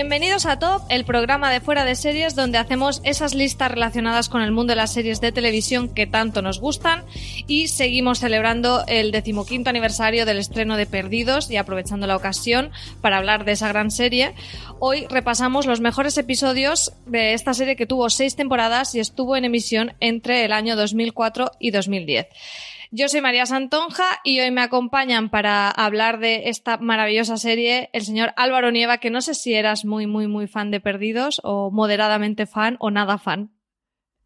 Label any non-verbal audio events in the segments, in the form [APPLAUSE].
Bienvenidos a Top, el programa de fuera de series donde hacemos esas listas relacionadas con el mundo de las series de televisión que tanto nos gustan y seguimos celebrando el decimoquinto aniversario del estreno de Perdidos y aprovechando la ocasión para hablar de esa gran serie. Hoy repasamos los mejores episodios de esta serie que tuvo seis temporadas y estuvo en emisión entre el año 2004 y 2010. Yo soy María Santonja y hoy me acompañan para hablar de esta maravillosa serie el señor Álvaro Nieva, que no sé si eras muy, muy, muy fan de Perdidos o moderadamente fan o nada fan.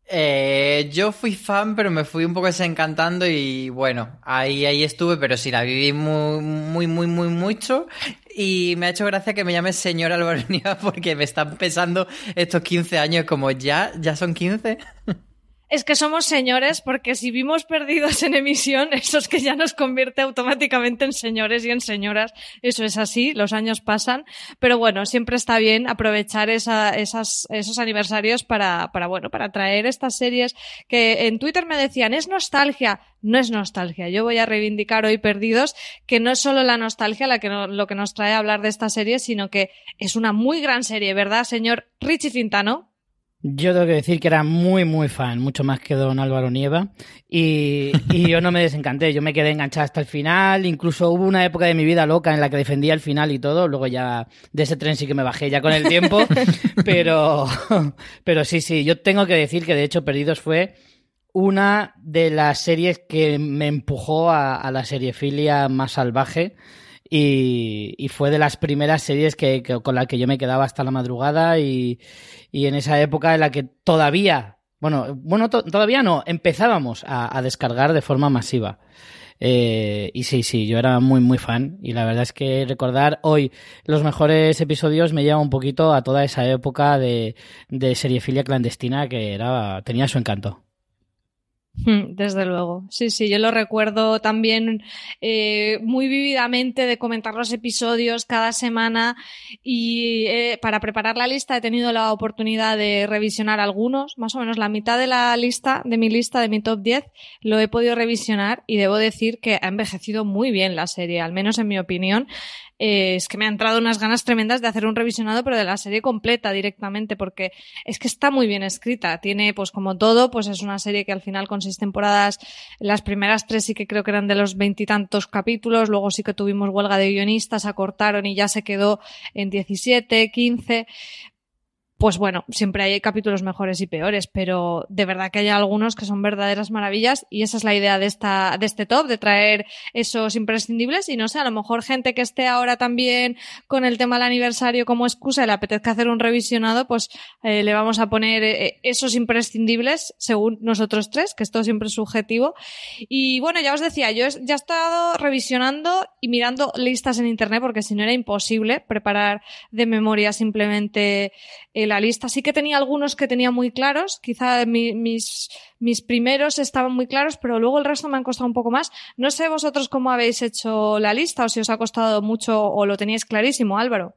Eh, yo fui fan, pero me fui un poco desencantando y bueno, ahí, ahí estuve, pero sí la viví muy, muy, muy, muy mucho. Y me ha hecho gracia que me llame señor Álvaro [LAUGHS] Nieva porque me están pesando estos 15 años como ya, ya son 15. Es que somos señores porque si vimos perdidos en emisión, eso es que ya nos convierte automáticamente en señores y en señoras. Eso es así, los años pasan. Pero bueno, siempre está bien aprovechar esos aniversarios para traer estas series que en Twitter me decían, es nostalgia. No es nostalgia. Yo voy a reivindicar hoy Perdidos que no es solo la nostalgia la que lo que nos trae a hablar de esta serie, sino que es una muy gran serie, ¿verdad, señor Richie Fintano? Yo tengo que decir que era muy, muy fan, mucho más que don Álvaro Nieva. Y, y, yo no me desencanté, yo me quedé enganchada hasta el final. Incluso hubo una época de mi vida loca en la que defendía el final y todo. Luego ya de ese tren sí que me bajé ya con el tiempo. [LAUGHS] pero, pero sí, sí, yo tengo que decir que de hecho Perdidos fue una de las series que me empujó a, a la seriefilia más salvaje. Y, fue de las primeras series que, con la que yo me quedaba hasta la madrugada y, y en esa época en la que todavía, bueno, bueno to todavía no, empezábamos a, a descargar de forma masiva. Eh, y sí, sí, yo era muy, muy fan. Y la verdad es que recordar hoy los mejores episodios me lleva un poquito a toda esa época de, de seriefilia clandestina que era, tenía su encanto. Hmm, desde luego, sí, sí, yo lo recuerdo también eh, muy vividamente de comentar los episodios cada semana y eh, para preparar la lista he tenido la oportunidad de revisionar algunos, más o menos la mitad de la lista, de mi lista, de mi top 10, lo he podido revisionar y debo decir que ha envejecido muy bien la serie, al menos en mi opinión eh, es que me ha entrado unas ganas tremendas de hacer un revisionado, pero de la serie completa directamente, porque es que está muy bien escrita. Tiene, pues como todo, pues es una serie que al final con seis temporadas, las primeras tres sí que creo que eran de los veintitantos capítulos, luego sí que tuvimos huelga de guionistas, acortaron y ya se quedó en 17, 15, pues bueno, siempre hay capítulos mejores y peores, pero de verdad que hay algunos que son verdaderas maravillas y esa es la idea de esta, de este top, de traer esos imprescindibles y no sé, a lo mejor gente que esté ahora también con el tema del aniversario como excusa y le apetezca hacer un revisionado, pues eh, le vamos a poner eh, esos imprescindibles según nosotros tres, que esto siempre es subjetivo. Y bueno, ya os decía, yo ya he estado revisionando y mirando listas en internet porque si no era imposible preparar de memoria simplemente el lista. Sí que tenía algunos que tenía muy claros, quizá mi, mis, mis primeros estaban muy claros, pero luego el resto me han costado un poco más. No sé vosotros cómo habéis hecho la lista o si os ha costado mucho o lo teníais clarísimo, Álvaro.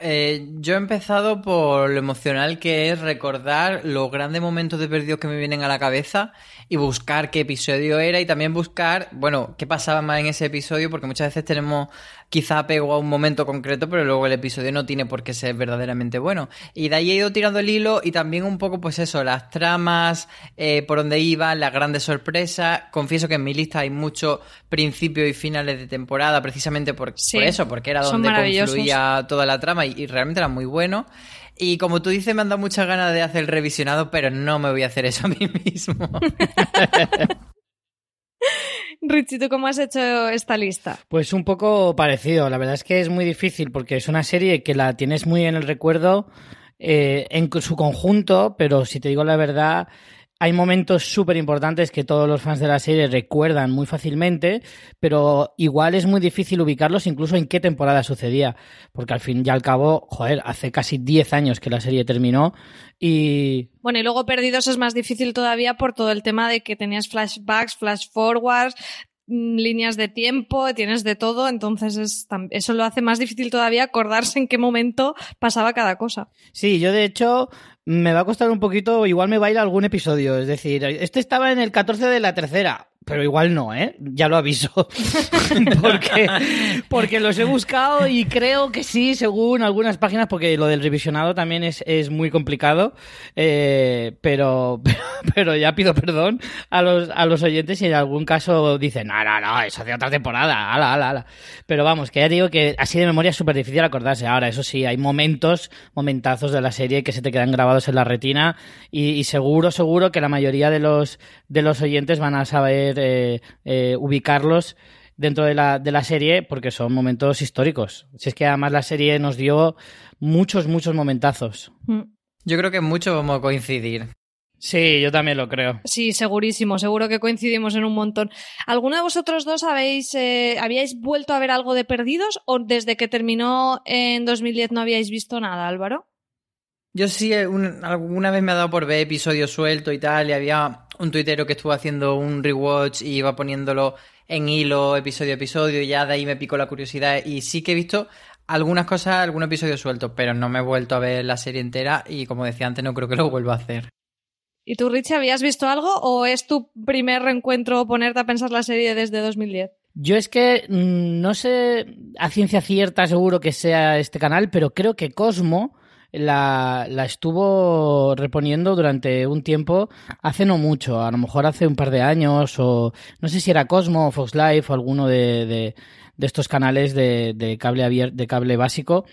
Eh, yo he empezado por lo emocional que es recordar los grandes momentos de perdidos que me vienen a la cabeza y buscar qué episodio era y también buscar, bueno, qué pasaba más en ese episodio porque muchas veces tenemos quizá apego a un momento concreto, pero luego el episodio no tiene por qué ser verdaderamente bueno. Y de ahí he ido tirando el hilo y también un poco, pues eso, las tramas, eh, por dónde iban, las grandes sorpresas. Confieso que en mi lista hay muchos principios y finales de temporada, precisamente por, Sí, por eso, porque era donde confluía toda la trama y, realmente eran muy buenos. Y como tú dices, me han dado muchas ganas de hacer el revisionado, pero no me voy a hacer eso a mí mismo. [LAUGHS] Richie, ¿tú cómo has hecho esta lista? Pues un poco parecido. La verdad es que es muy difícil porque es una serie que la tienes muy en el recuerdo eh, en su conjunto, pero si te digo la verdad, hay momentos súper importantes que todos los fans de la serie recuerdan muy fácilmente, pero igual es muy difícil ubicarlos incluso en qué temporada sucedía, porque al fin y al cabo, joder, hace casi 10 años que la serie terminó y... Bueno, y luego Perdidos es más difícil todavía por todo el tema de que tenías flashbacks, flash forwards, mm, líneas de tiempo, tienes de todo, entonces eso lo hace más difícil todavía acordarse en qué momento pasaba cada cosa. Sí, yo de hecho me va a costar un poquito, igual me baila algún episodio. Es decir, este estaba en el 14 de la tercera pero igual no, ¿eh? Ya lo aviso. [LAUGHS] porque, porque los he buscado y creo que sí, según algunas páginas, porque lo del revisionado también es, es muy complicado. Eh, pero, [LAUGHS] pero ya pido perdón a los, a los oyentes si en algún caso dicen, no, no, no, eso hace otra temporada, ala, ala, ala. Pero vamos, que ya digo que así de memoria es súper difícil acordarse. Ahora, eso sí, hay momentos, momentazos de la serie que se te quedan grabados en la retina y, y seguro, seguro que la mayoría de los, de los oyentes van a saber eh, eh, ubicarlos dentro de la, de la serie porque son momentos históricos. Si es que además la serie nos dio muchos, muchos momentazos. Mm. Yo creo que mucho vamos a coincidir. Sí, yo también lo creo. Sí, segurísimo, seguro que coincidimos en un montón. ¿Alguno de vosotros dos habéis, eh, habíais vuelto a ver algo de Perdidos o desde que terminó en 2010 no habíais visto nada, Álvaro? Yo sí, alguna vez me ha dado por ver episodios sueltos y tal, y había un tuitero que estuvo haciendo un rewatch y iba poniéndolo en hilo episodio a episodio, y ya de ahí me picó la curiosidad y sí que he visto algunas cosas, algunos episodios sueltos, pero no me he vuelto a ver la serie entera y como decía antes no creo que lo vuelva a hacer. ¿Y tú, Richie, habías visto algo o es tu primer reencuentro ponerte a pensar la serie desde 2010? Yo es que mm, no sé a ciencia cierta seguro que sea este canal, pero creo que Cosmo la, la, estuvo reponiendo durante un tiempo, hace no mucho, a lo mejor hace un par de años, o no sé si era Cosmo o Fox Life o alguno de, de, estos canales de, cable de cable básico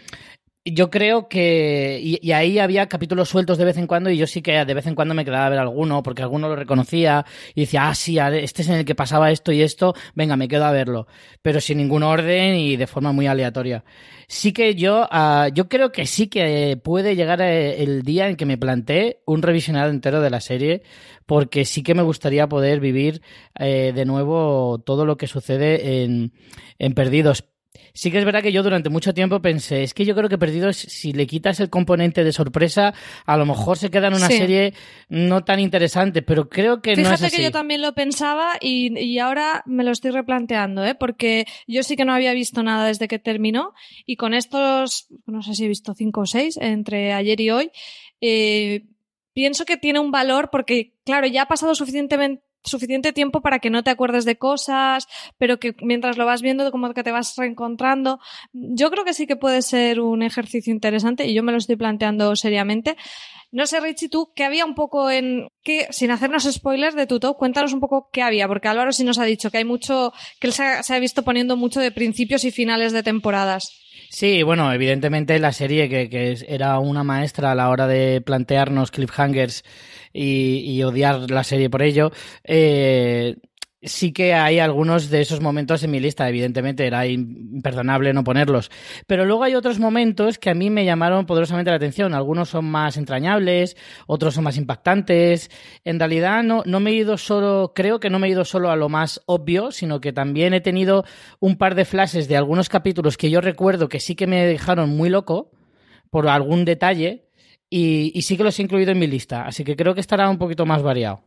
yo creo que. Y, ahí había capítulos sueltos de vez en cuando, y yo sí que de vez en cuando me quedaba a ver alguno, porque alguno lo reconocía y decía, ah, sí, este es en el que pasaba esto y esto, venga, me quedo a verlo. Pero sin ningún orden y de forma muy aleatoria. Sí que yo, uh, yo creo que sí que puede llegar eh, el día en que me plantee un revisionado entero de la serie, porque sí que me gustaría poder vivir eh, de nuevo todo lo que sucede en, en Perdidos Sí que es verdad que yo durante mucho tiempo pensé, es que yo creo que Perdidos, si le quitas el componente de sorpresa, a lo mejor se queda en una serie no tan interesante, pero creo que no es así. que yo también lo pensaba y, y, ahora me lo estoy replanteando, ¿eh? porque yo sí que no había visto nada desde que terminó y con estos, no sé si he visto cinco o seis entre ayer y hoy, eh, pienso que tiene un valor porque, claro, ya ha pasado suficientemente suficiente tiempo para que no te acuerdes de cosas, pero que mientras lo vas viendo como que te vas reencontrando. Yo creo que sí que puede ser un ejercicio interesante y yo me lo estoy planteando seriamente. No sé, Richie, tú, ¿qué había un poco en... que sin hacernos spoilers de tu top, cuéntanos un poco qué había, porque Álvaro sí nos ha dicho que hay mucho, que él se ha, se ha visto poniendo mucho de principios y finales de temporadas. Sí, bueno, evidentemente la serie que, que, era una maestra a la hora de plantearnos cliffhangers y, y odiar la serie por ello, eh, sí que hay algunos de esos momentos en mi lista, evidentemente era imperdonable no ponerlos, pero luego hay otros momentos que a mí me llamaron poderosamente la atención, algunos son más entrañables, otros son más impactantes, en realidad no, no me he ido solo, creo que no me he ido solo a lo más obvio, sino que también he tenido un par de flashes de algunos capítulos que yo recuerdo que sí que me dejaron muy loco por algún detalle y, y sí que los he incluido en mi lista, así que creo que estará un poquito más variado.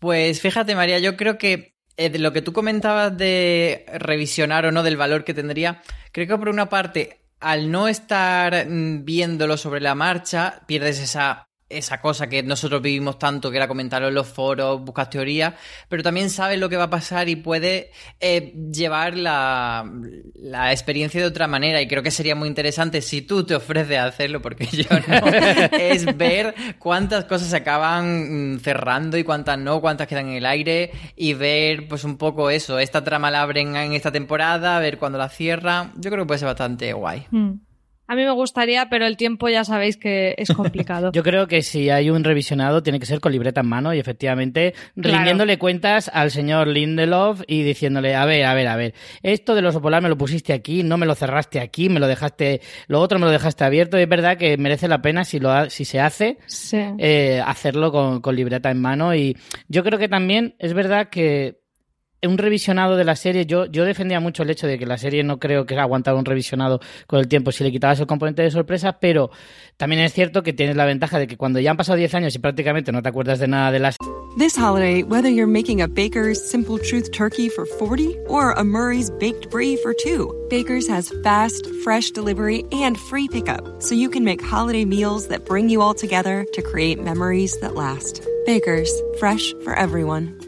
Pues fíjate, María, yo creo que eh, de lo que tú comentabas de revisionar o no del valor que tendría, creo que por una parte, al no estar mm, viéndolo sobre la marcha, pierdes esa esa cosa que nosotros vivimos tanto, que era comentarlo en los foros, buscar teorías, pero también sabes lo que va a pasar y puede eh, llevar la, la, experiencia de otra manera. Y creo que sería muy interesante si tú te ofreces a hacerlo, porque [LAUGHS] yo no, es ver cuántas cosas se acaban mm, cerrando y cuántas no, cuántas quedan en el aire y ver pues un poco eso, esta trama la abren en esta temporada, ver cuándo la cierra. Yo creo que puede ser bastante guay. Mm. A mí me gustaría, pero el tiempo ya sabéis que es complicado. [LAUGHS] Yo creo que si hay un revisionado tiene que ser con libreta en mano y efectivamente rindiéndole cuentas al señor Lindelof y diciéndole, a ver, a ver, a ver, esto de los polar me lo pusiste aquí, no me lo cerraste aquí, me lo dejaste, lo otro me lo dejaste abierto. Y es verdad que merece la pena si, lo si se hace eh, hacerlo con, con libreta en mano. Y yo creo que también es verdad que un revisionado de la serie, yo, yo defendía mucho el hecho de que la serie no creo que aguantara un revisionado con el tiempo si le quitabas el componente de sorpresa, pero también es cierto que tienes la ventaja de que cuando ya han pasado 10 años y prácticamente no te acuerdas de nada de la This holiday, whether you're making a Baker's Simple Truth turkey for 40 or a Murray's baked brie for 2, Baker's has fast, fresh delivery and free pickup, so you can make holiday meals that bring you all together to create memories that last. Baker's, fresh for everyone.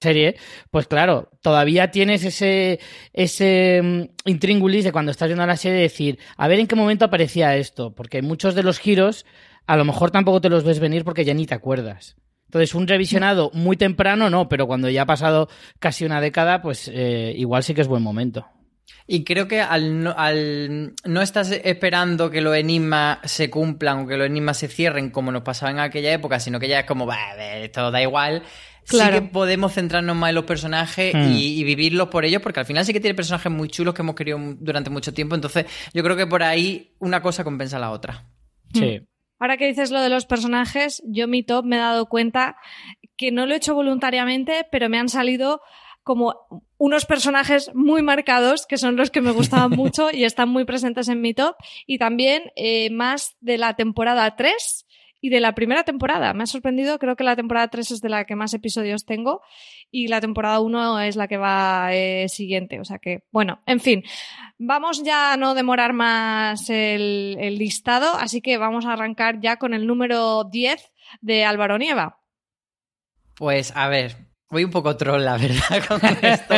serie, pues claro, todavía tienes ese, ese mm, intríngulis de cuando estás viendo la serie decir, a ver en qué momento aparecía esto, porque muchos de los giros a lo mejor tampoco te los ves venir porque ya ni te acuerdas. Entonces, un revisionado muy temprano no, pero cuando ya ha pasado casi una década, pues eh, igual sí que es buen momento. Y creo que al no, al no estás esperando que los enigmas se cumplan o que los enigmas se cierren como nos pasaba en aquella época, sino que ya es como, bah, esto da igual, sí que podemos centrarnos más en los personajes hmm. y, vivirlos por ellos, porque al final sí que tiene personajes muy chulos que hemos querido durante mucho tiempo. Entonces, yo creo que por ahí una cosa compensa a la otra. Sí. Hmm. Ahora que dices lo de los personajes, yo mi top me he dado cuenta que no lo he hecho voluntariamente, pero me han salido como unos personajes muy marcados, que son los que me gustaban [LAUGHS] mucho y están muy presentes en mi top. Y también eh, más de la temporada 3 y de la primera temporada. Me ha sorprendido, creo que la temporada 3 es de la que más episodios tengo y la temporada 1 es la que va eh, siguiente. O sea que, bueno, en fin, vamos ya a no demorar más el, listado, así que vamos a arrancar ya con el número 10 de Álvaro Nieva. Pues a ver, Voy un poco troll, la verdad, [LAUGHS] con esto,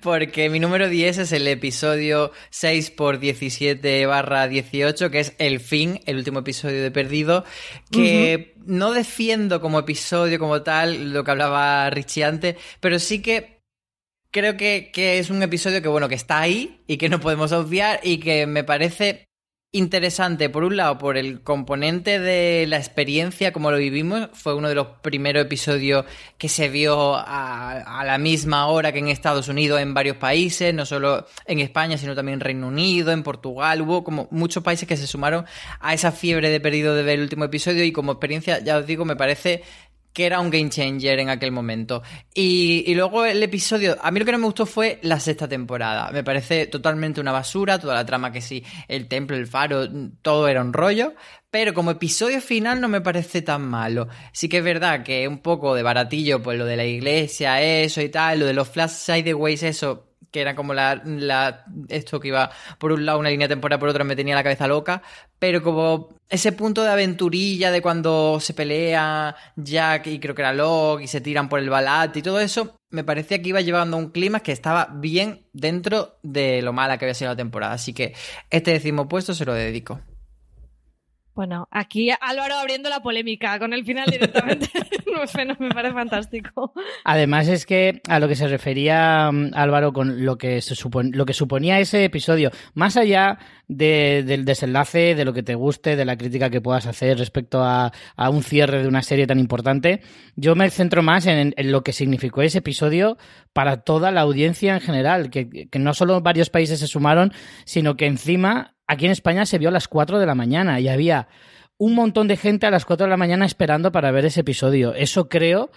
porque mi número 10 es el episodio 6 por 17 barra 18, que es El fin, el último episodio de Perdido, que no defiendo como episodio como tal lo que hablaba Richie antes, pero sí que creo que, que es un episodio que, bueno, que está ahí y que no podemos obviar y que me parece interesante, por un lado, por el componente de la experiencia, como lo vivimos. Fue uno de los primeros episodios que se vio a, la misma hora que en Estados Unidos, en varios países, no solo en España, sino también en Reino Unido, en Portugal. Hubo como muchos países que se sumaron a esa fiebre de perdido de ver el último episodio y como experiencia, ya os digo, me parece que era un game changer en aquel momento. Y, luego el episodio, a mí lo que no me gustó fue la sexta temporada. Me parece totalmente una basura, toda la trama que sí, el templo, el faro, todo era un rollo. Pero como episodio final no me parece tan malo. Sí que es verdad que un poco de baratillo, pues lo de la iglesia, eso y tal, lo de los flash sideways, eso, que era como la, la, esto que iba por un lado una línea temporal, por otra me tenía la cabeza loca, pero como ese punto de aventurilla de cuando se pelea Jack y creo que era Locke y se tiran por el balat y todo eso, me parecía que iba llevando un clima que estaba bien dentro de lo mala que había sido la temporada, así que este décimo puesto se lo dedico. Bueno, aquí Álvaro abriendo la polémica con el final directamente. [LAUGHS] [LAUGHS] me parece fantástico. Además es que a lo que se refería mm, Álvaro con lo que, se lo que suponía ese episodio, más allá del desenlace, de lo que te guste, de la crítica que puedas hacer respecto a, un cierre de una serie tan importante, yo me centro más en, lo que significó ese episodio para toda la audiencia en general, que, que no solo varios países se sumaron, sino que encima aquí en España se vio a las 4 de la mañana y había un montón de gente a las 4 de la mañana esperando para ver ese episodio. Eso creo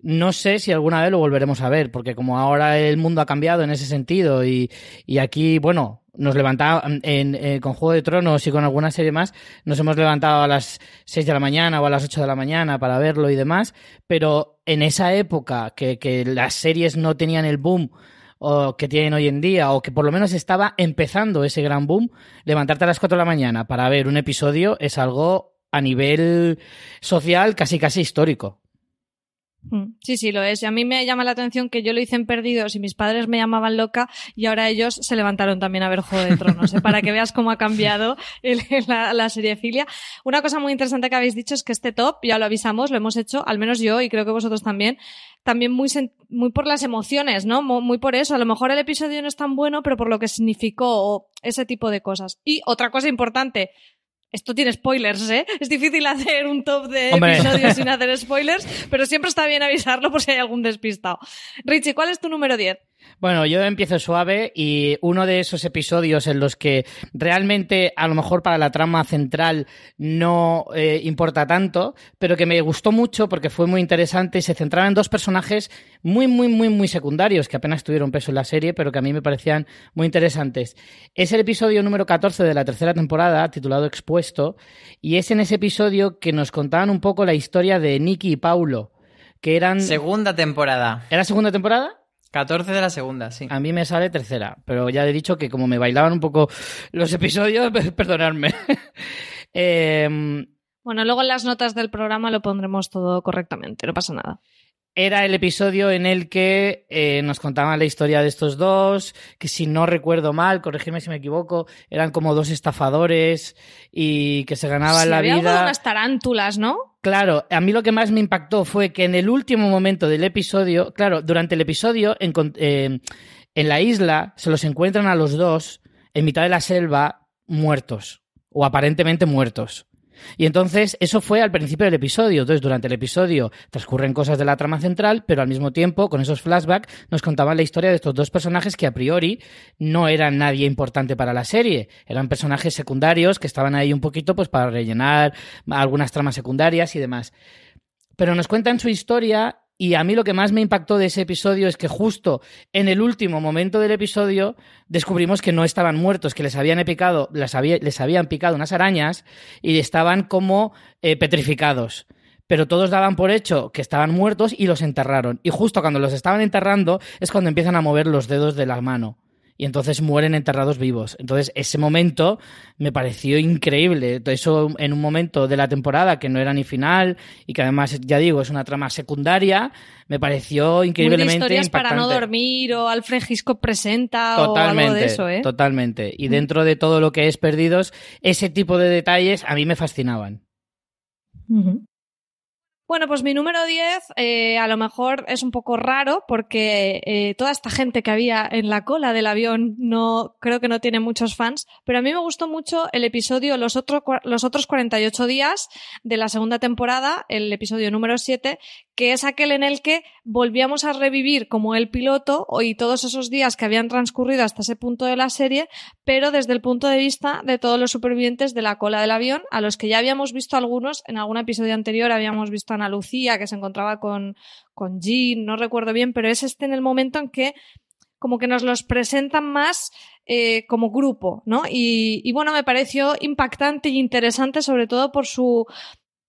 no sé si alguna vez lo volveremos a ver, porque como ahora el mundo ha cambiado en ese sentido y, y aquí, bueno, nos levantaba en, eh, con Juego de Tronos y con alguna serie más, nos hemos levantado a las 6 de la mañana o a las 8 de la mañana para verlo y demás, pero en esa época que, que las series no tenían el boom o que tienen hoy en día, o que por lo menos estaba empezando ese gran boom, levantarte a las 4 de la mañana para ver un episodio es algo a nivel social casi casi histórico. Mm, sí, sí, lo es. Y a mí me llama la atención que yo lo hice en Perdidos y mis padres me llamaban loca y ahora ellos se levantaron también a ver Juego de Tronos, ¿eh? para que veas cómo ha cambiado la, la seriefilia. Una cosa muy interesante que habéis dicho es que este top, ya lo avisamos, lo hemos hecho, al menos yo y creo que vosotros también, también muy, muy por las emociones, ¿no? Muy por eso. A lo mejor el episodio no es tan bueno, pero por lo que significó o ese tipo de cosas. Y otra cosa importante, esto tiene spoilers, ¿eh? [LAUGHS] Es difícil hacer un top de Hombre. episodios sin [LAUGHS] hacer spoilers, pero siempre está bien avisarlo por si hay algún despistado. Richie, ¿cuál es tu número 10? Bueno, yo empiezo suave y uno de esos episodios en los que realmente a lo mejor para la trama central no eh, importa tanto, pero que me gustó mucho porque fue muy interesante y se centraba en dos personajes muy, muy, muy, muy secundarios que apenas tuvieron peso en la serie, pero que a mí me parecían muy interesantes. Es el episodio número 14 de la tercera temporada, titulado Expuesto, y es en ese episodio que nos contaban un poco la historia de Nicky y Paulo, que eran... Segunda temporada. ¿Era segunda temporada? 14 de la segunda, sí. A mí me sale tercera, pero ya he dicho que como me bailaban un poco los episodios, [LAUGHS] perdonadme. [LAUGHS] eh, Bueno, luego en las notas del programa lo pondremos todo correctamente, no pasa nada. Era el episodio en el que eh, nos contaban la historia de estos dos, que si no recuerdo mal, corregirme si me equivoco, eran como dos estafadores y que se ganaban Sí, la había algo de vida. unas tarántulas, ¿no? Claro, a mí lo que más me impactó fue que en el último momento del episodio, claro, durante el episodio eh, en la isla se los encuentran a los dos en mitad de la selva muertos o aparentemente muertos. Y entonces eso fue al principio del episodio. Entonces durante el episodio transcurren cosas de la trama central, pero al mismo tiempo con esos flashbacks nos contaban la historia de estos dos personajes que a priori no eran nadie importante para la serie. Eran personajes secundarios que estaban ahí un poquito pues para rellenar algunas tramas secundarias y demás. Pero nos cuentan su historia y a mí lo que más me impactó de ese episodio es que justo en el último momento del episodio descubrimos que no estaban muertos, que les habían picado, les, había- les habían picado unas arañas y estaban como eh, petrificados. Pero todos daban por hecho que estaban muertos y los enterraron. Y justo cuando los estaban enterrando es cuando empiezan a mover los dedos de la mano. Y entonces mueren enterrados vivos. Entonces, ese momento me pareció increíble. Eso en un momento de la temporada que no era ni final y que además, ya digo, es una trama secundaria, me pareció Muy de increíblemente historias para no dormir o Alfred Hitchcock presenta o algo de eso, ¿eh? totalmente. Y dentro de todo lo que es Perdidos, ese tipo de detalles a mí me fascinaban. Ujú. Bueno, pues mi número 10 eh, a lo mejor es un poco raro porque eh, toda esta gente que había en la cola del avión no creo que no tiene muchos fans, pero a mí me gustó mucho el episodio Los, otro, los otros 48 días de la segunda temporada, el episodio número 7, que es aquel en el que volvíamos a revivir como el piloto y todos esos días que habían transcurrido hasta ese punto de la serie, pero desde el punto de vista de todos los supervivientes de la cola del avión, a los que ya habíamos visto algunos, en algún episodio anterior habíamos visto a Ana Lucía, que se encontraba con, con Jean, no recuerdo bien, pero es este en el momento en que como que nos los presentan más eh, como grupo, ¿no? Y, y bueno, me pareció impactante y interesante, sobre todo por su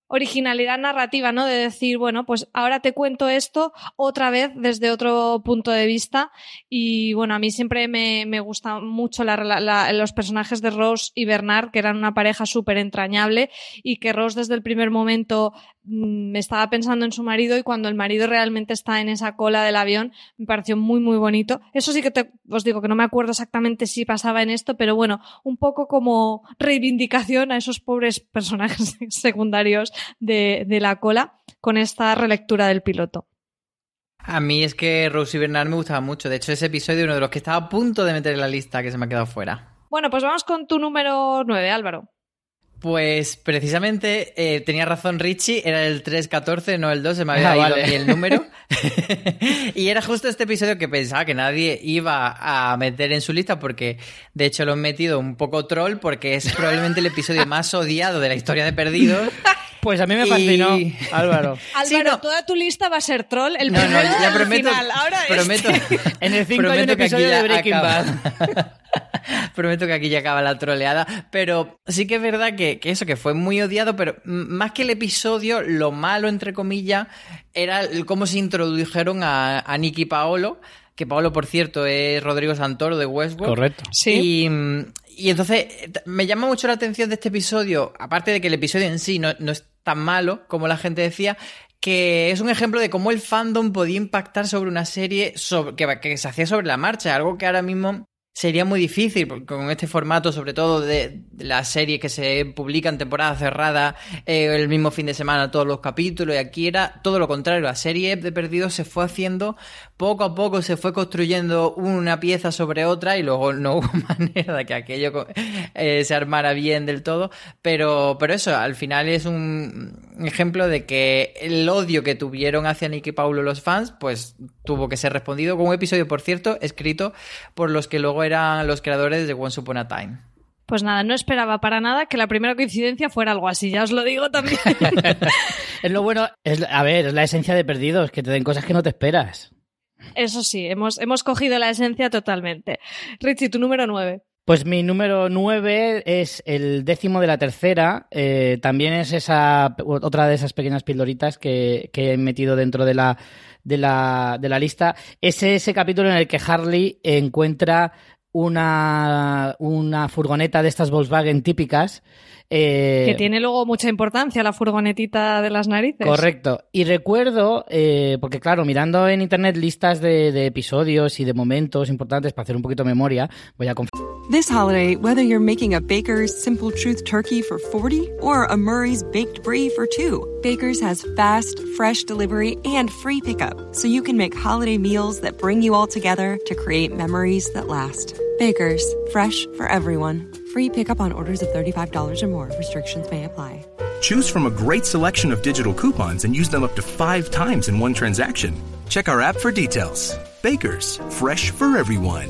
originalidad narrativa, ¿no? De decir, bueno, pues ahora te cuento esto otra vez desde otro punto de vista. Y bueno, a mí siempre me, me gustan mucho la- la- los personajes de Rose y Bernard, que eran una pareja súper entrañable y que Rose desde el primer momento me estaba pensando en su marido y cuando el marido realmente está en esa cola del avión me pareció muy muy bonito. Eso sí que te, os digo que no me acuerdo exactamente si pasaba en esto, pero bueno, un poco como reivindicación a esos pobres personajes [LAUGHS] secundarios de, de la cola con esta relectura del piloto. A mí es que Rose y Bernard me gustaba mucho. De hecho, ese episodio es uno de los que estaba a punto de meter en la lista que se me ha quedado fuera. Bueno, pues vamos con tu número 9, Álvaro. Pues precisamente eh, tenía razón Richie, era el 314, no el 2, se me había Ah, ido vale. el número. [LAUGHS] [LAUGHS] y era justo este episodio que pensaba que nadie iba a meter en su lista porque de hecho lo he metido un poco troll porque es probablemente el episodio [LAUGHS] más odiado de la historia de Perdidos. Pues a mí me fascinó, Y- Álvaro. Álvaro, Sí, no. toda tu lista va a ser troll. El No, no, ya prometo, final. Ahora prometo, este. En el cinco hay un prometo que aquí episodio ya de Breaking acaba. [LAUGHS] prometo que aquí ya acaba la troleada, pero sí que es verdad que, que eso, que fue muy odiado, pero más que el episodio, lo malo, entre comillas, era el cómo se introdujeron a, a Nicky Paolo, que Paolo, por cierto, es Rodrigo Santoro de Westworld. Correcto. Sí. Y, mm, y entonces me llama mucho la atención de este episodio, aparte de que el episodio en sí no, no es tan malo como la gente decía, que es un ejemplo de cómo el fandom podía impactar sobre una serie sobre, que, que se hacía sobre la marcha, algo que ahora mismo sería muy difícil con este formato, sobre todo de, las series que se publican temporada cerrada, eh, el mismo fin de semana todos los capítulos, y aquí era todo lo contrario, la serie de Perdidos se fue haciendo poco a poco, se fue construyendo una pieza sobre otra y luego no [LAUGHS] hubo manera de que aquello eh, se armara bien del todo, pero, pero eso, al final es un ejemplo de que el odio que tuvieron hacia Nicky Paulo los fans, pues tuvo que ser respondido con un episodio, por cierto, escrito por los que luego eran los creadores de Once Upon a Time. Pues nada, no esperaba para nada que la primera coincidencia fuera algo así, ya os lo digo también. [LAUGHS] Es lo bueno, es, a ver, es la esencia de perdidos, que te den cosas que no te esperas. Eso sí, hemos, hemos cogido la esencia totalmente. Richie, tu número 9. Pues mi número 9 es el décimo de la tercera. eh, también es esa otra de esas pequeñas pildoritas que, que he metido dentro de la, de, la, de la lista. Es ese capítulo en el que Harley encuentra una, una furgoneta de estas Volkswagen típicas. eh, Que tiene luego mucha importancia la furgonetita de las narices. Correcto. Y recuerdo, eh, porque claro, mirando en internet listas de, de episodios y de momentos importantes para hacer un poquito de memoria, voy a This holiday, whether you're making a Baker's Simple Truth turkey for 40 or a Murray's Baked Brie for 2, Baker's has fast, fresh delivery and free pickup, so you can make holiday meals that bring you all together to create memories that last. Baker's, fresh for everyone. Free pickup on orders of $35 or more. Restrictions may apply. Choose from a great selection of digital coupons and use them up to five times in one transaction. Check our app for details. Bakers, fresh for everyone.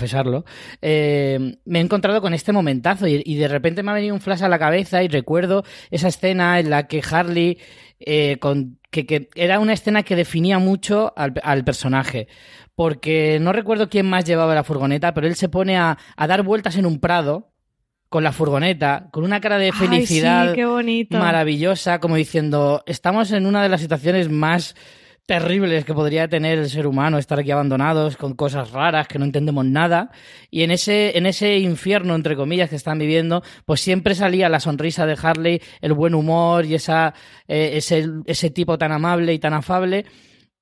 Confesarlo, eh, me he encontrado con este momentazo y, y de repente me ha venido un flash a la cabeza y recuerdo esa escena en la que Harley, eh, con, que, que era una escena que definía mucho al, al personaje. Porque no recuerdo quién más llevaba la furgoneta, pero él se pone a, a dar vueltas en un prado con la furgoneta, con una cara de felicidad Ay, sí, maravillosa, como diciendo, estamos en una de las situaciones más terribles que podría tener el ser humano, estar aquí abandonados con cosas raras que no entendemos nada. Y en ese, en ese infierno, entre comillas, que están viviendo, pues siempre salía la sonrisa de Harley, el buen humor y esa, eh, ese, ese tipo tan amable y tan afable.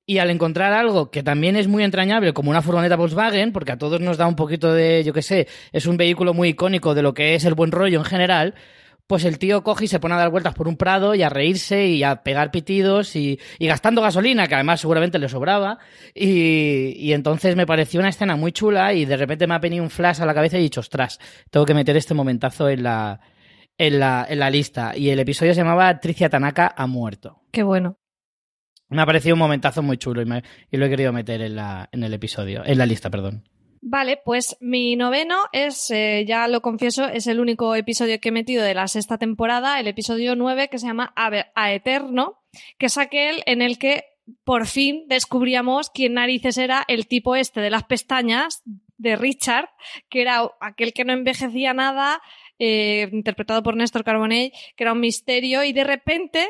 Y al encontrar algo que también es muy entrañable, como una furgoneta Volkswagen, porque a todos nos da un poquito de, yo qué sé, es un vehículo muy icónico de lo que es el buen rollo en general, pues el tío coge y se pone a dar vueltas por un prado y a reírse y a pegar pitidos y, y gastando gasolina, que además seguramente le sobraba. Y, y entonces me pareció una escena muy chula y de repente me ha venido un flash a la cabeza y he dicho, ostras, tengo que meter este momentazo en la, en la, en la lista. Y el episodio se llamaba Tricia Tanaka ha muerto. Qué bueno. Me ha parecido un momentazo muy chulo y, me- y lo he querido meter en, la, en el episodio, en la lista, perdón. Vale, pues mi noveno es, eh, ya lo confieso, es el único episodio que he metido de la sexta temporada, el episodio 9 que se llama A Eterno, que es aquel en el que por fin descubríamos quién narices era el tipo este de las pestañas de Richard, que era aquel que no envejecía nada, eh, interpretado por Néstor Carbonell, que era un misterio y de repente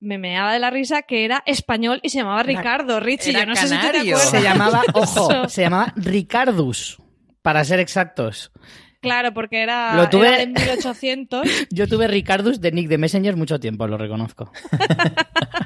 me meaba de la risa que era español y se llamaba Ricardo. Richie, era yo no sé si tú te canario. acuerdas. Se llamaba, [LAUGHS] ojo, se llamaba Ricardus, para ser exactos. Claro, porque era, Lo tuve- era de 1800. [LAUGHS] Yo tuve Ricardus de Nick de Messenger mucho tiempo, lo reconozco. [LAUGHS]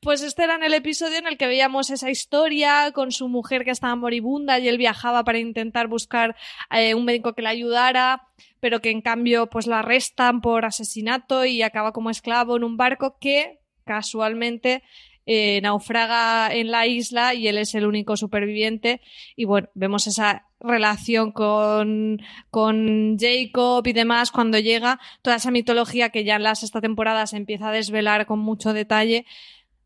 Pues este era en el episodio en el que veíamos esa historia con su mujer que estaba moribunda y él viajaba para intentar buscar eh, un médico que le ayudara, pero que en cambio pues la arrestan por asesinato y acaba como esclavo en un barco que casualmente eh, naufraga en la isla y él es el único superviviente. Y bueno, vemos esa relación con, con Jacob y demás cuando llega toda esa mitología que ya en la sexta temporada se empieza a desvelar con mucho detalle.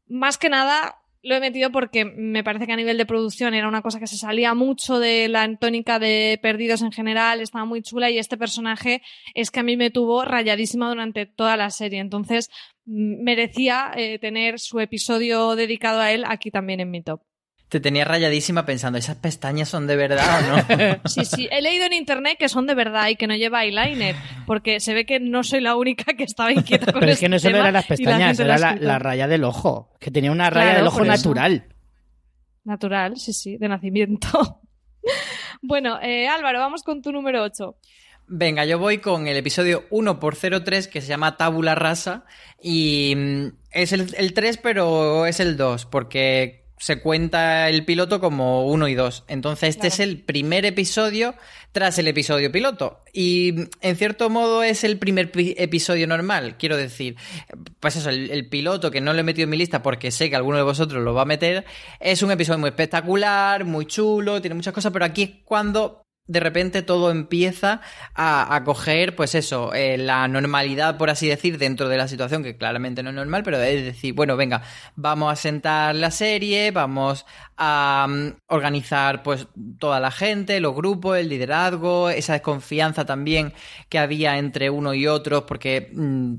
Más que nada, lo he metido porque me parece que a nivel de producción era una cosa que se salía mucho de la tónica de Perdidos en general, estaba muy chula y este personaje es que a mí me tuvo rayadísima durante toda la serie. Entonces, merecía eh, tener su episodio dedicado a él aquí también en mi top. Te tenía rayadísima pensando, ¿esas pestañas son de verdad o no? [LAUGHS] Sí, sí. He leído en internet que son de verdad y que no lleva eyeliner, porque se ve que no soy la única que estaba inquieta con Pero es este que no se tema eran las la pestañas, lo era la, la raya del ojo, que tenía una raya Claro, del ojo por eso. natural. Natural, sí, sí, de nacimiento. [LAUGHS] bueno, eh, Álvaro, vamos con tu número 8. Venga, yo voy con el episodio 1x03 que se llama Tabula Rasa y mm, es el, el 3 pero es el 2 porque se cuenta el piloto como 1 y 2. Entonces este Claro. es el primer episodio tras el episodio piloto y en cierto modo es el primer pi- episodio normal. Quiero decir, pues eso, el, el piloto que no lo he metido en mi lista porque sé que alguno de vosotros lo va a meter, es un episodio muy espectacular, muy chulo, tiene muchas cosas, pero aquí es cuando de repente todo empieza a, a coger, pues eso, eh, la normalidad, por así decir, dentro de la situación, que claramente no es normal, pero es decir, bueno, venga, vamos a sentar la serie, vamos a mm, organizar pues toda la gente, los grupos, el liderazgo, esa desconfianza también que había entre uno y otro, porque mm,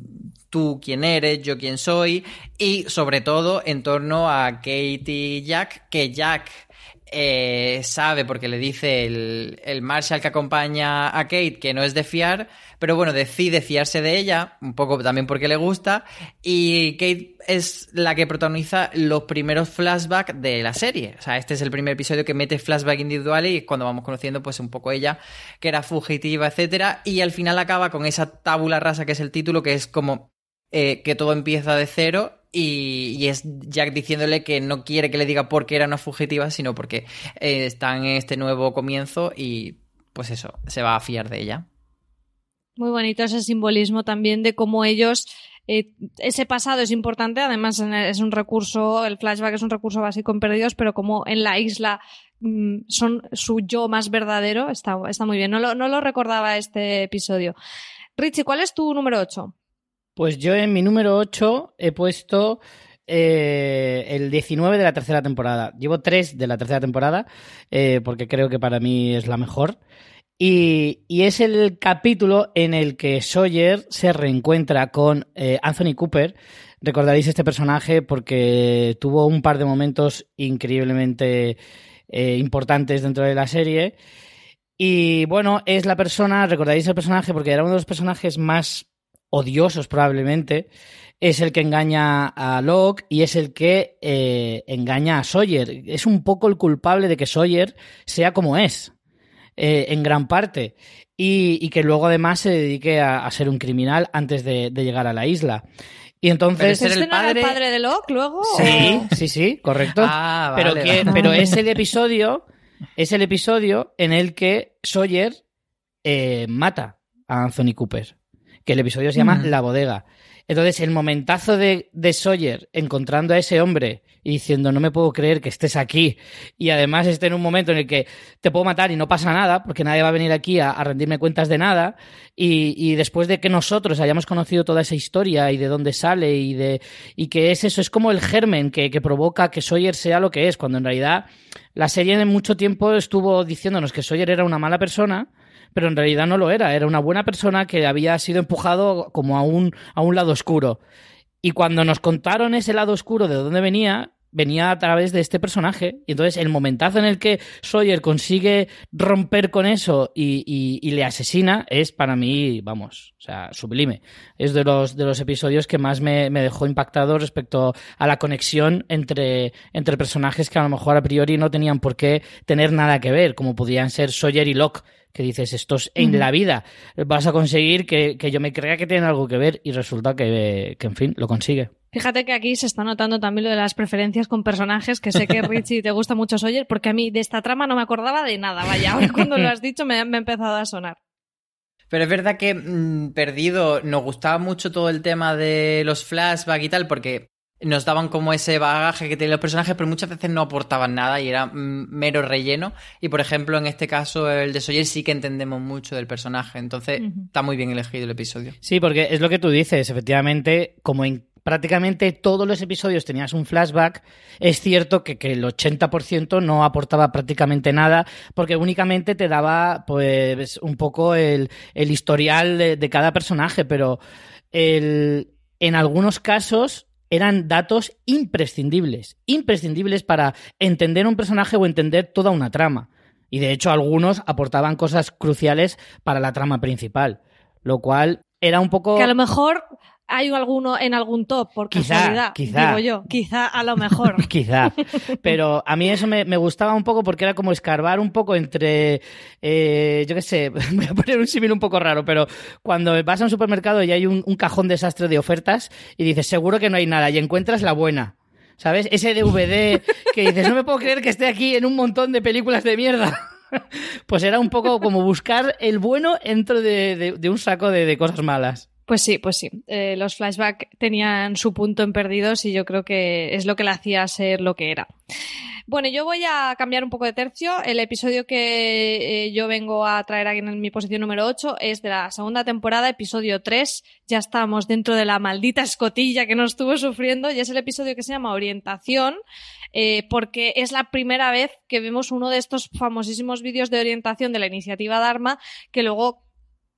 tú quién eres, yo quién soy, y sobre todo en torno a Kate y Jack, que Jack eh, sabe porque le dice el, el Marshall que acompaña a Kate que no es de fiar, pero bueno, decide fiarse de ella, un poco también porque le gusta, y Kate es la que protagoniza los primeros flashbacks de la serie. O sea, este es el primer episodio que mete flashback individuales y es cuando vamos conociendo pues un poco ella, que era fugitiva, etcétera, y al final acaba con esa tabula rasa que es el título, que es como eh, que todo empieza de cero y, es Jack diciéndole que no quiere que le diga por qué era una fugitiva, sino porque eh, está en este nuevo comienzo y pues eso, se va a fiar de ella. Muy bonito ese simbolismo también de cómo ellos. eh, ese pasado es importante, además es un recurso, el flashback es un recurso básico en Perdidos, pero como en la isla mm, son su yo más verdadero, está, está muy bien. No lo, no lo recordaba este episodio. Richie, ¿cuál es tu número 8? Pues yo en mi número 8 he puesto eh, el 19 de la tercera temporada. Llevo 3 de la tercera temporada eh, porque creo que para mí es la mejor. Y, es el capítulo en el que Sawyer se reencuentra con eh, Anthony Cooper. Recordaréis este personaje porque tuvo un par de momentos increíblemente importantes dentro de la serie. Y bueno, es la persona, recordaréis el personaje porque era uno de los personajes más odiosos probablemente, es el que engaña a Locke y es el que eh, engaña a Sawyer. Es un poco el culpable de que Sawyer sea como es, eh, en gran parte, y, y que luego además se dedique a, a ser un criminal antes de, de llegar a la isla. Y entonces... Pero ¿Este el no era padre- el padre de Locke luego? Sí, sí, sí, correcto. Ah, pero, vale, que, vale. pero es el episodio, es el episodio en el que Sawyer eh, mata a Anthony Cooper. Que el episodio se llama Mm. La bodega. Entonces, el momentazo de, de Sawyer encontrando a ese hombre y diciendo, no me puedo creer que estés aquí. Y además esté en un momento en el que te puedo matar y no pasa nada, porque nadie va a venir aquí a, a rendirme cuentas de nada. Y, y después de que nosotros hayamos conocido toda esa historia y de dónde sale y de y que es eso, es como el germen que, que provoca que Sawyer sea lo que es, cuando en realidad la serie en mucho tiempo estuvo diciéndonos que Sawyer era una mala persona, pero en realidad no lo era, era una buena persona que había sido empujado como a un, a un lado oscuro. Y cuando nos contaron ese lado oscuro de dónde venía, venía a través de este personaje. Y entonces el momentazo en el que Sawyer consigue romper con eso y, y- le asesina es para mí, vamos, o sea, sublime. Es de los, de los episodios que más me, me dejó impactado respecto a la conexión entre, entre personajes que a lo mejor a priori no tenían por qué tener nada que ver, como podían ser Sawyer y Locke. Que dices, estos en la vida vas a conseguir que, que yo me crea que tienen algo que ver y resulta que, que, en fin, lo consigue. Fíjate que aquí se está notando también lo de las preferencias con personajes, que sé que [LAUGHS] Richie te gusta mucho Sawyer, porque a mí de esta trama no me acordaba de nada, vaya, ahora [LAUGHS] cuando lo has dicho me, me ha empezado a sonar. Pero es verdad que mm, Perdido nos gustaba mucho todo el tema de los flashbacks y tal, porque nos daban como ese bagaje que tenían los personajes, pero muchas veces no aportaban nada y era mm, mero relleno. Y por ejemplo, en este caso, el de Sawyer sí que entendemos mucho del personaje. Entonces, está muy bien elegido el episodio. Sí, porque es lo que tú dices, efectivamente, como en prácticamente todos los episodios tenías un flashback, es cierto que, el 80% no aportaba prácticamente nada, porque únicamente te daba pues un poco el, historial de, cada personaje, pero el, en algunos casos eran datos imprescindibles, imprescindibles para entender un personaje o entender toda una trama. Y de hecho algunos aportaban cosas cruciales para la trama principal, lo cual era un poco... Que a lo mejor hay alguno en algún top, por quizá, quizá. digo yo. Quizá, a lo mejor. [LAUGHS] quizá. Pero a mí eso me, gustaba un poco porque era como escarbar un poco entre, eh, yo qué sé, [LAUGHS] voy a poner un símil un poco raro, pero cuando vas a un supermercado y hay un, un cajón desastre de ofertas y dices, seguro que no hay nada, y encuentras la buena. ¿Sabes? Ese DVD que dices, no me puedo creer que esté aquí en un montón de películas de mierda. [LAUGHS] Pues era un poco como buscar el bueno dentro de, un saco de cosas malas. Pues sí, pues sí. Eh, los flashbacks tenían su punto en perdidos y yo creo que es lo que le hacía ser lo que era. Bueno, yo voy a cambiar un poco de tercio. El episodio que eh, yo vengo a traer aquí en mi posición número 8 es de la segunda temporada, episodio 3. Ya estamos dentro de la maldita escotilla que nos estuvo sufriendo y es el episodio que se llama Orientación, eh, porque es la primera vez que vemos uno de estos famosísimos vídeos de orientación de la iniciativa Dharma que luego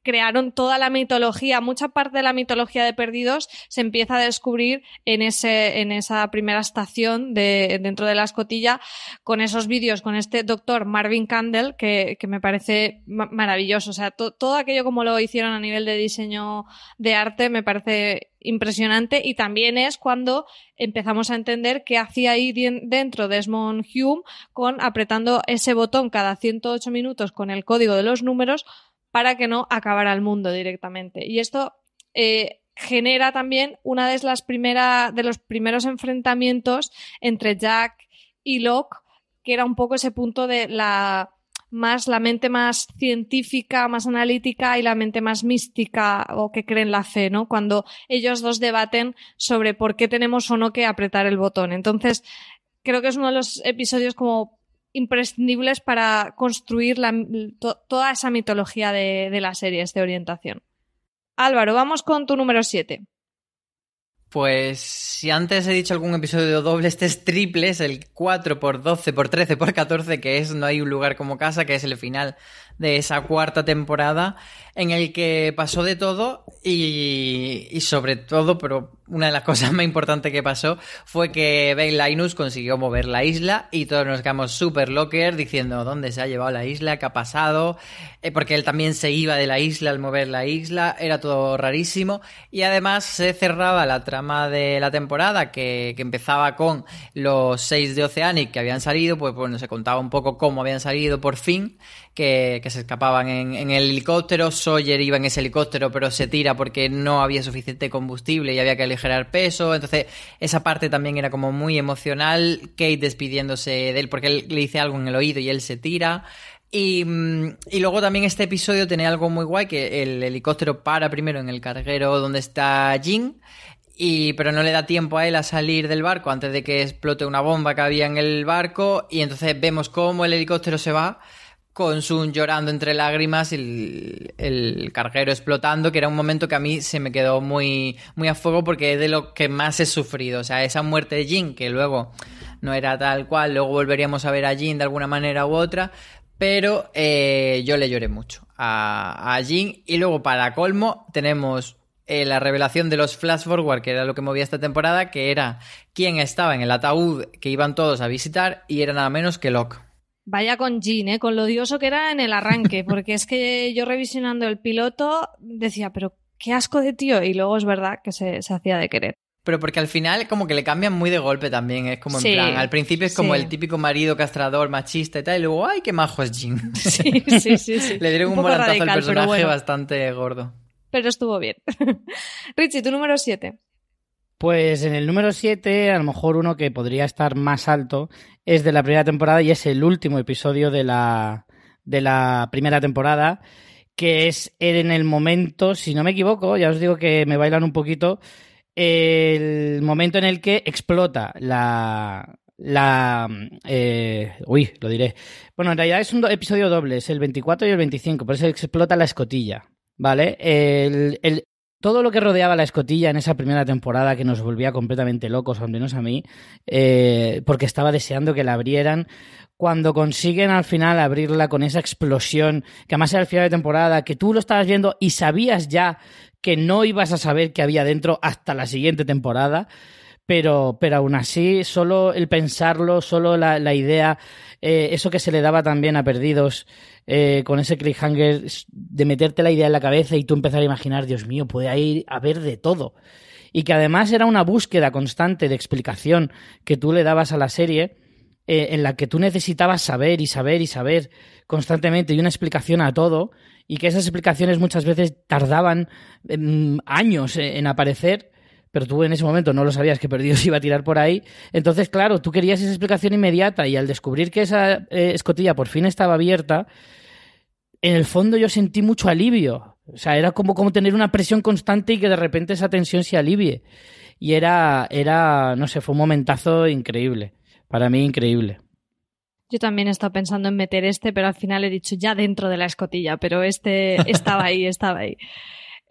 crearon toda la mitología, mucha parte de la mitología de Perdidos se empieza a descubrir en ese, en esa primera estación de, dentro de la escotilla, con esos vídeos, con este doctor Marvin Candle, que, que me parece maravilloso. O sea, todo aquello como lo hicieron a nivel de diseño de arte me parece impresionante y también es cuando empezamos a entender qué hacía ahí dentro Desmond Hume con apretando ese botón cada 108 minutos con el código de los números para que no acabara el mundo directamente. Y esto eh, genera también una de las primeras de los primeros enfrentamientos entre Jack y Locke, que era un poco ese punto de la más la mente más científica, más analítica y la mente más mística o que creen la fe, ¿no? Cuando ellos dos debaten sobre por qué tenemos o no que apretar el botón. Entonces, creo que es uno de los episodios como imprescindibles para construir toda esa mitología de, de las series de orientación. Álvaro, vamos con tu número 7. Pues si antes he dicho algún episodio doble, este es triple, es el 4 por 12 por 13 por 14, que es No hay un lugar como casa, que es el final de esa cuarta temporada, en el que pasó de todo y, y sobre todo, pero una de las cosas [LAUGHS] más importantes que pasó fue que Ben Linus consiguió mover la isla y todos nos quedamos súper locker diciendo dónde se ha llevado la isla, qué ha pasado, eh, porque él también se iba de la isla al mover la isla, era todo rarísimo. Y además se cerraba la trama de la temporada que, que empezaba con los seis de Oceanic que habían salido, pues bueno, se contaba un poco cómo habían salido por fin, que, que se escapaban en, en el helicóptero, Sawyer iba en ese helicóptero pero se tira porque no había suficiente combustible y había que elegir generar peso. Entonces, esa parte también era como muy emocional. Kate despidiéndose de él porque él le dice algo en el oído y él se tira. Y, mm, y, luego también este episodio tiene algo muy guay, que el helicóptero para primero en el carguero donde está Jin, y, pero no le da tiempo a él a salir del barco antes de que explote una bomba que había en el barco, y entonces vemos cómo el helicóptero se va con Sun llorando entre lágrimas y el, carguero explotando, que era un momento que a mí se me quedó muy, muy a fuego porque es de lo que más he sufrido. O sea, esa muerte de Jin, que luego no era tal cual, luego volveríamos a ver a Jin de alguna manera u otra, pero eh, yo le lloré mucho a, Jin. Y luego, para colmo, tenemos eh, la revelación de los flash forward, que era lo que movía esta temporada, que era quién estaba en el ataúd que iban todos a visitar y era nada menos que Locke. Vaya con Jean, ¿eh? con lo odioso que era en el arranque, [LAUGHS] porque es que yo revisionando el piloto decía, pero qué asco de tío, y luego es verdad que se, hacía de querer. Pero porque al final como que le cambian muy de golpe también, es como en plan, al principio es como el típico marido castrador, machista y tal, y luego, ay, qué majo es Jean. [LAUGHS] Sí, sí, sí. sí. le dieron un, un volantazo al personaje bastante gordo. Pero estuvo bien. [LAUGHS] Richie, tu número 7. Pues en el número 7, a lo mejor uno que podría estar más alto, es de la primera temporada y es el último episodio de la, de la primera temporada, que es en el momento, si no me equivoco, ya os digo que me bailan un poquito, el momento en el que explota la... la eh, uy, lo diré. Bueno, en realidad es un episodio doble, es el 24 y el 25, por eso explota la escotilla. ¿Vale? El, el, todo lo que rodeaba la escotilla en esa primera temporada que nos volvía completamente locos, al menos a mí, eh, porque estaba deseando que la abrieran. Cuando consiguen al final abrirla con esa explosión, que además era el final de temporada, que tú lo estabas viendo y sabías ya que no ibas a saber qué había dentro hasta la siguiente temporada, pero, pero aún así, solo el pensarlo, solo la, idea, eh, eso que se le daba también a Perdidos, eh, con ese cliffhanger de meterte la idea en la cabeza y tú empezar a imaginar, Dios mío, puede ir a ver de todo. Y que además era una búsqueda constante de explicación que tú le dabas a la serie, eh, en la que tú necesitabas saber y saber y saber constantemente y una explicación a todo, y que esas explicaciones muchas veces tardaban mm, años en aparecer pero tú en ese momento no lo sabías que Perdidos iba a tirar por ahí. Entonces, claro, tú querías esa explicación inmediata y al descubrir que esa eh, escotilla por fin estaba abierta, en el fondo yo sentí mucho alivio. O sea, era como, como tener una presión constante y que de repente esa tensión se alivie. Y era, era, no sé, fue un momentazo increíble. Para mí, increíble. Yo también he estado pensando en meter este, pero al final he dicho ya dentro de la escotilla, pero este estaba ahí, estaba ahí.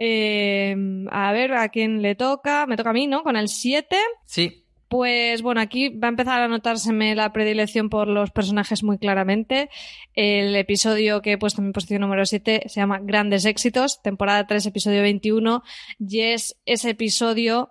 Eh, a ver, ¿a quién le toca? Me toca a mí, ¿no? Con el 7. Sí. Pues bueno, aquí va a empezar a notárseme la predilección por los personajes muy claramente. El episodio que he puesto en mi posición número 7 se llama Grandes Éxitos, temporada 3, episodio 21, y es ese episodio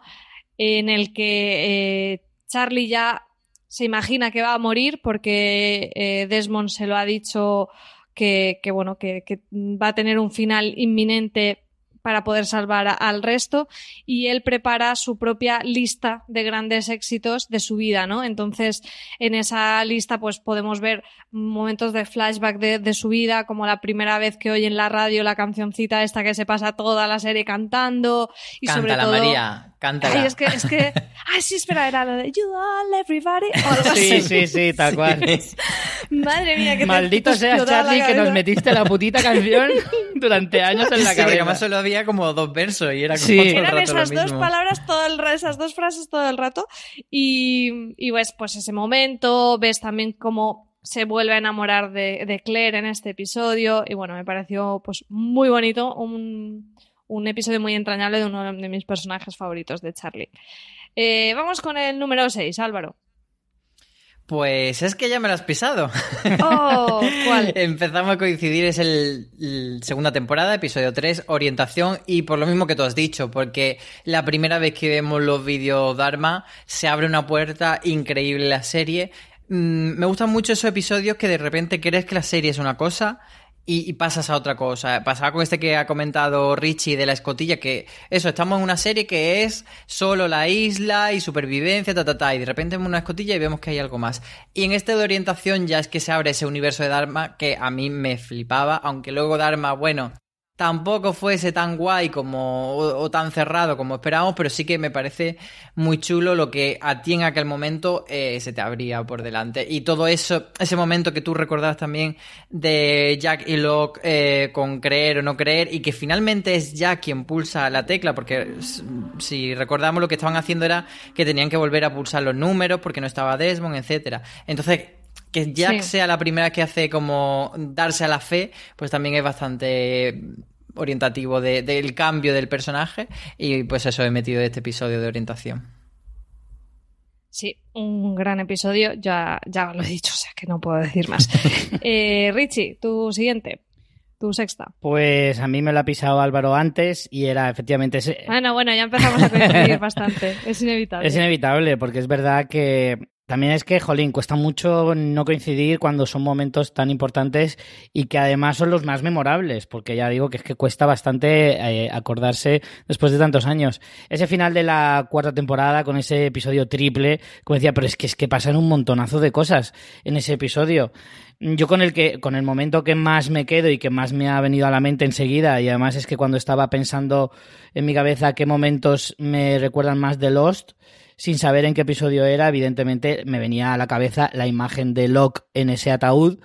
en el que eh, Charlie ya se imagina que va a morir porque eh, Desmond se lo ha dicho que, que bueno, que, que va a tener un final inminente para poder salvar al resto y él prepara su propia lista de grandes éxitos de su vida, ¿no? Entonces, en esa lista pues podemos ver momentos de flashback de, su vida, como la primera vez que oye en la radio la cancioncita esta que se pasa toda la serie cantando y sobre todo... María, cántala. Ay, es que, es que... [LAUGHS] Ay, sí, espera, era la de You all everybody Sí, sí, sí, tal [LAUGHS] cual. Madre mía, que Maldito sea Charlie que nos metiste la putita canción [LAUGHS] durante años en la cabeza. además solo había como dos versos y era como Sí. Eran rato esas lo dos mismo. palabras, todo el, esas dos frases todo el rato. Y, y ves, pues ese momento, ves también cómo se vuelve a enamorar de, de Claire en este episodio. Y bueno, me pareció pues muy bonito, un, un episodio muy entrañable de uno de mis personajes favoritos de Charlie. Eh, vamos con el número 6, Álvaro. Pues es que ya me lo has pisado. [LAUGHS] Oh, ¿cuál? [LAUGHS] Empezamos a coincidir, es el, el segunda temporada, episodio 3, orientación, y por lo mismo que tú has dicho, porque la primera vez que vemos los vídeos Dharma, se abre una puerta increíble la serie. Mm, me gustan mucho esos episodios que de repente crees que la serie es una cosa y, y pasas a otra cosa. Pasaba con este que ha comentado Richie de la escotilla, que eso, estamos en una serie que es solo la isla y supervivencia, ta, ta, ta, y de repente vemos una escotilla y vemos que hay algo más. Y en este de orientación ya es que se abre ese universo de Dharma que a mí me flipaba, aunque luego Dharma, bueno, tampoco fuese tan guay como o, tan cerrado como esperábamos, pero sí que me parece muy chulo lo que a ti en aquel momento eh, se te abría por delante. Y todo eso, ese momento que tú recordabas también de Jack y Locke eh, con creer o no creer, y que finalmente es Jack quien pulsa la tecla, porque si recordamos lo que estaban haciendo era que tenían que volver a pulsar los números porque no estaba Desmond, etcétera. Entonces, que Jack Sí. sea la primera que hace como darse a la fe, pues también es bastante orientativo de- del cambio del personaje y pues eso he metido este episodio de orientación. Sí, un gran episodio, ya, ya lo he dicho, o sea que no puedo decir más. [LAUGHS] Eh, Richie, tu siguiente, tu sexta. Pues a mí me lo ha pisado Álvaro antes y era efectivamente ese, Bueno, bueno, ya empezamos a coincidir [LAUGHS] bastante, es inevitable. Es inevitable, porque es verdad que también es que, jolín, cuesta mucho no coincidir cuando son momentos tan importantes y que además son los más memorables, porque ya digo que es que cuesta bastante eh, acordarse después de tantos años. Ese final de la cuarta temporada con ese episodio triple, como decía, pero es que es que pasan un montonazo de cosas en ese episodio. Yo con el que, con el momento que más me quedo y que más me ha venido a la mente enseguida, y además es que cuando estaba pensando en mi cabeza qué momentos me recuerdan más de Lost, sin saber en qué episodio era, evidentemente me venía a la cabeza la imagen de Locke en ese ataúd,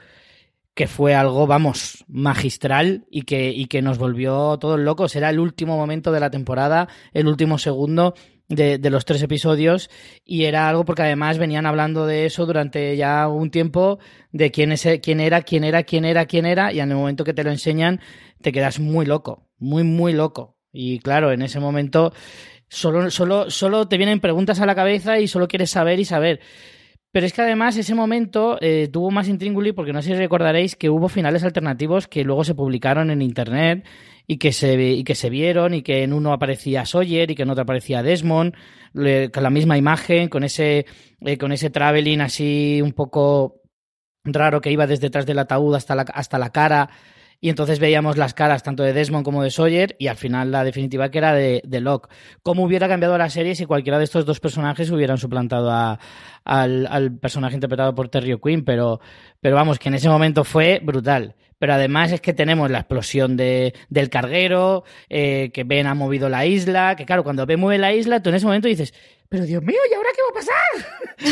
que fue algo, vamos, magistral y que, y que nos volvió todos locos. Era el último momento de la temporada, el último segundo de, los tres episodios y era algo porque además venían hablando de eso durante ya un tiempo, de quién, es, quién era, quién era, quién era, quién era y en el momento que te lo enseñan te quedas muy loco, muy, muy loco. Y claro, en ese momento solo, solo, solo te vienen preguntas a la cabeza y solo quieres saber y saber. Pero es que además ese momento eh, tuvo más intríngulis porque no sé si recordaréis que hubo finales alternativos que luego se publicaron en internet y que se, y que se vieron y que en uno aparecía Sawyer y que en otro aparecía Desmond con la misma imagen, con ese, eh, con ese traveling así un poco raro que iba desde detrás del ataúd hasta la, hasta la cara y entonces veíamos las caras tanto de Desmond como de Sawyer y al final la definitiva que era de, de Locke. ¿Cómo hubiera cambiado la serie si cualquiera de estos dos personajes hubieran suplantado al, personaje interpretado por Terry O'Quinn? Pero, pero vamos, que en ese momento fue brutal. Pero además es que tenemos la explosión de, del carguero, eh, que Ben ha movido la isla, que claro, cuando Ben mueve la isla, tú en ese momento dices, pero Dios mío, ¿y ahora qué va a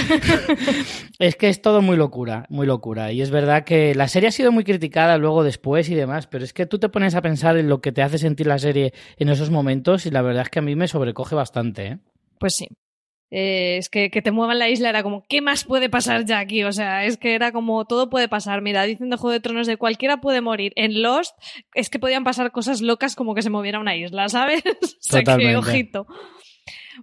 pasar? [LAUGHS] es que es todo muy locura, muy locura. Y es verdad que la serie ha sido muy criticada luego después y demás, pero es que tú te pones a pensar en lo que te hace sentir la serie en esos momentos y la verdad es que a mí me sobrecoge bastante. ¿eh? Pues sí. Eh, es que, que te muevan la isla era como, ¿qué más puede pasar ya aquí? O sea, es que era como, todo puede pasar. Mira, dicen de Juego de Tronos de cualquiera puede morir. En Lost es que podían pasar cosas locas como que se moviera una isla, ¿sabes? [LAUGHS] o sea, Totalmente. que ojito.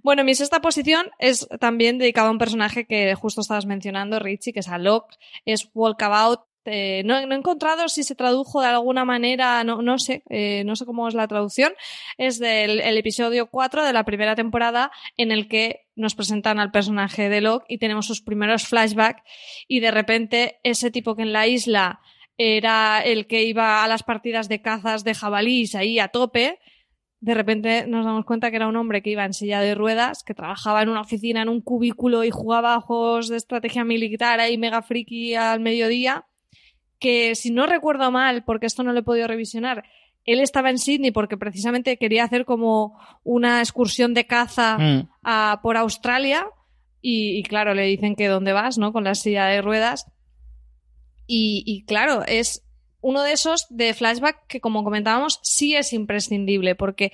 Bueno, mi sexta posición es también dedicado a un personaje que justo estabas mencionando, Richie, que es a Locke, es Walkabout. Eh, no, no, he encontrado si se tradujo de alguna manera, no, no sé, eh, no sé cómo es la traducción. Es del el episodio 4 de la primera temporada en el que nos presentan al personaje de Locke y tenemos sus primeros flashbacks y de repente ese tipo que en la isla era el que iba a las partidas de cazas de jabalís ahí a tope, de repente nos damos cuenta que era un hombre que iba en silla de ruedas, que trabajaba en una oficina, en un cubículo y jugaba a juegos de estrategia militar ahí mega friki al mediodía, que si no recuerdo mal, porque esto no lo he podido revisionar, él estaba en Sydney porque precisamente quería hacer como una excursión de caza Mm. a, por Australia y, y, claro, le dicen que dónde vas, ¿no? Con la silla de ruedas. Y, y claro, es uno de esos de flashback que, como comentábamos, sí es imprescindible, porque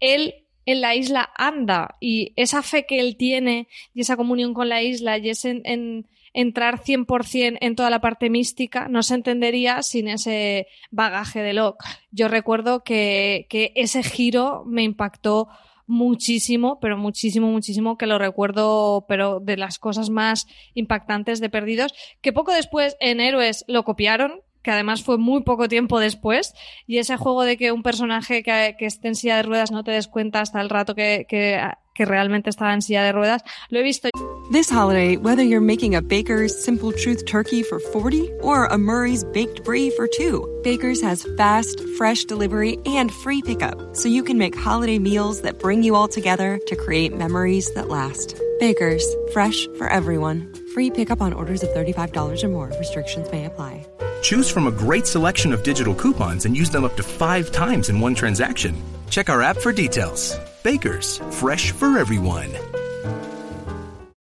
él en la isla anda y esa fe que él tiene y esa comunión con la isla y ese en, en entrar 100% en toda la parte mística no se entendería sin ese bagaje de Locke. Yo recuerdo que, que ese giro me impactó muchísimo, pero muchísimo, muchísimo, que lo recuerdo, pero de las cosas más impactantes de Perdidos, que poco después en Héroes lo copiaron, que además fue muy poco tiempo después, y ese juego de que un personaje que, que esté en silla de ruedas no te des cuenta hasta el rato que, que, que realmente estaba en silla de ruedas, lo he visto. This holiday, whether you're making a Baker's Simple Truth turkey for 40 or a Murray's Baked Brie for 2, Baker's has fast, fresh delivery and free pickup, so you can make holiday meals that bring you all together to create memories that last. Baker's, fresh for everyone. Free pickup on orders of $35 or more. Restrictions may apply. Choose from a great selection of digital coupons and use them up to five times in one transaction. Check our app for details. Bakers, fresh for everyone.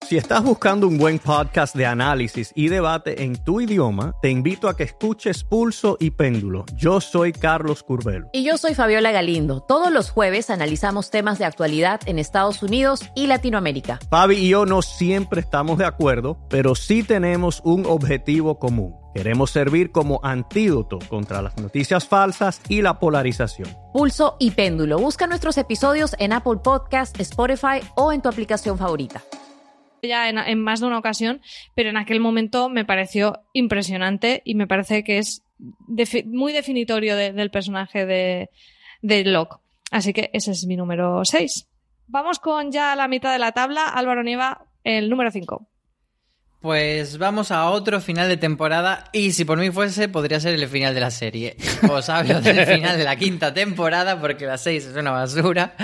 Si estás buscando un buen podcast de análisis y debate en tu idioma, te invito a que escuches Pulso y Péndulo. Yo soy Carlos Curbelo. Y yo soy Fabiola Galindo. Todos los jueves analizamos temas de actualidad en Estados Unidos y Latinoamérica. Fabi y yo no siempre estamos de acuerdo, pero sí tenemos un objetivo común. Queremos servir como antídoto contra las noticias falsas y la polarización. Pulso y Péndulo. Busca nuestros episodios en Apple Podcast, Spotify o en tu aplicación favorita ya en, en, más de una ocasión, pero en aquel momento me pareció impresionante y me parece que es defi muy definitorio de, del personaje de, de Locke. Así que ese es mi número 6. Vamos con ya la mitad de la tabla. Álvaro Nieva, el número 5. Pues vamos a otro final de temporada y si por mí fuese podría ser el final de la serie. [LAUGHS] Os hablo del final de la quinta temporada porque la 6 es una basura,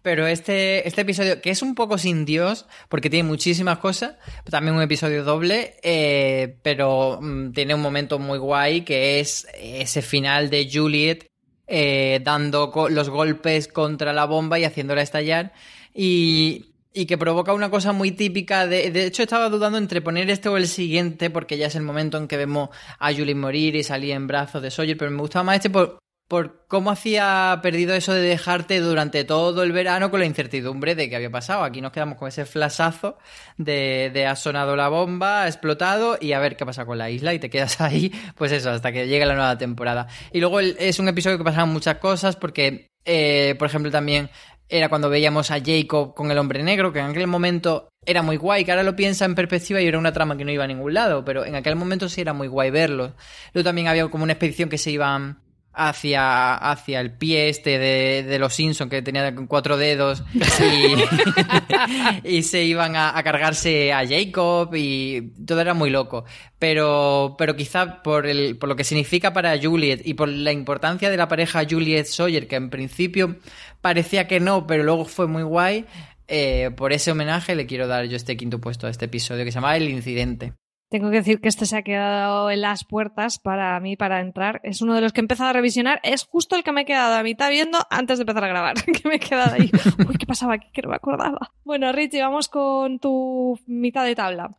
pero este, este episodio que es un poco sin Dios porque tiene muchísimas cosas, también un episodio doble, eh, pero mm, tiene un momento muy guay que es ese final de Juliet eh, dando los golpes contra la bomba y haciéndola estallar y y que provoca una cosa muy típica de... De hecho, estaba dudando entre poner este o el siguiente, porque ya es el momento en que vemos a Julie morir y salir en brazos de Sawyer, pero me gustaba más este por, por cómo hacía perdido eso de dejarte durante todo el verano con la incertidumbre de qué había pasado. Aquí nos quedamos con ese flashazo de, de ha sonado la bomba, ha explotado y a ver qué pasa con la isla y te quedas [LAUGHS] ahí, pues eso, hasta que llegue la nueva temporada. Y luego es un episodio que pasaban muchas cosas porque, eh, por ejemplo, también era cuando veíamos a Jacob con el hombre negro, que en aquel momento era muy guay, que ahora lo piensa en perspectiva y era una trama que no iba a ningún lado, pero en aquel momento sí era muy guay verlo. Luego también había como una expedición que se iban hacia, hacia el pie este de, de los Simpsons que tenía cuatro dedos [LAUGHS] y, se iban a, a, cargarse a Jacob y todo era muy loco. Pero, pero quizá por, el, por lo que significa para Juliet y por la importancia de la pareja Juliet Sawyer, que en principio parecía que no, pero luego fue muy guay, eh, por ese homenaje le quiero dar yo este quinto puesto a este episodio que se llama El Incidente. Tengo que decir que este se ha quedado en las puertas para mí para entrar. Es uno de los que he empezado a revisionar. Es justo el que me he quedado a mitad viendo antes de empezar a grabar. [LAUGHS] que me he quedado ahí. [LAUGHS] Uy, ¿qué pasaba aquí? Que no me acordaba. Bueno, Richie, vamos con tu mitad de tabla.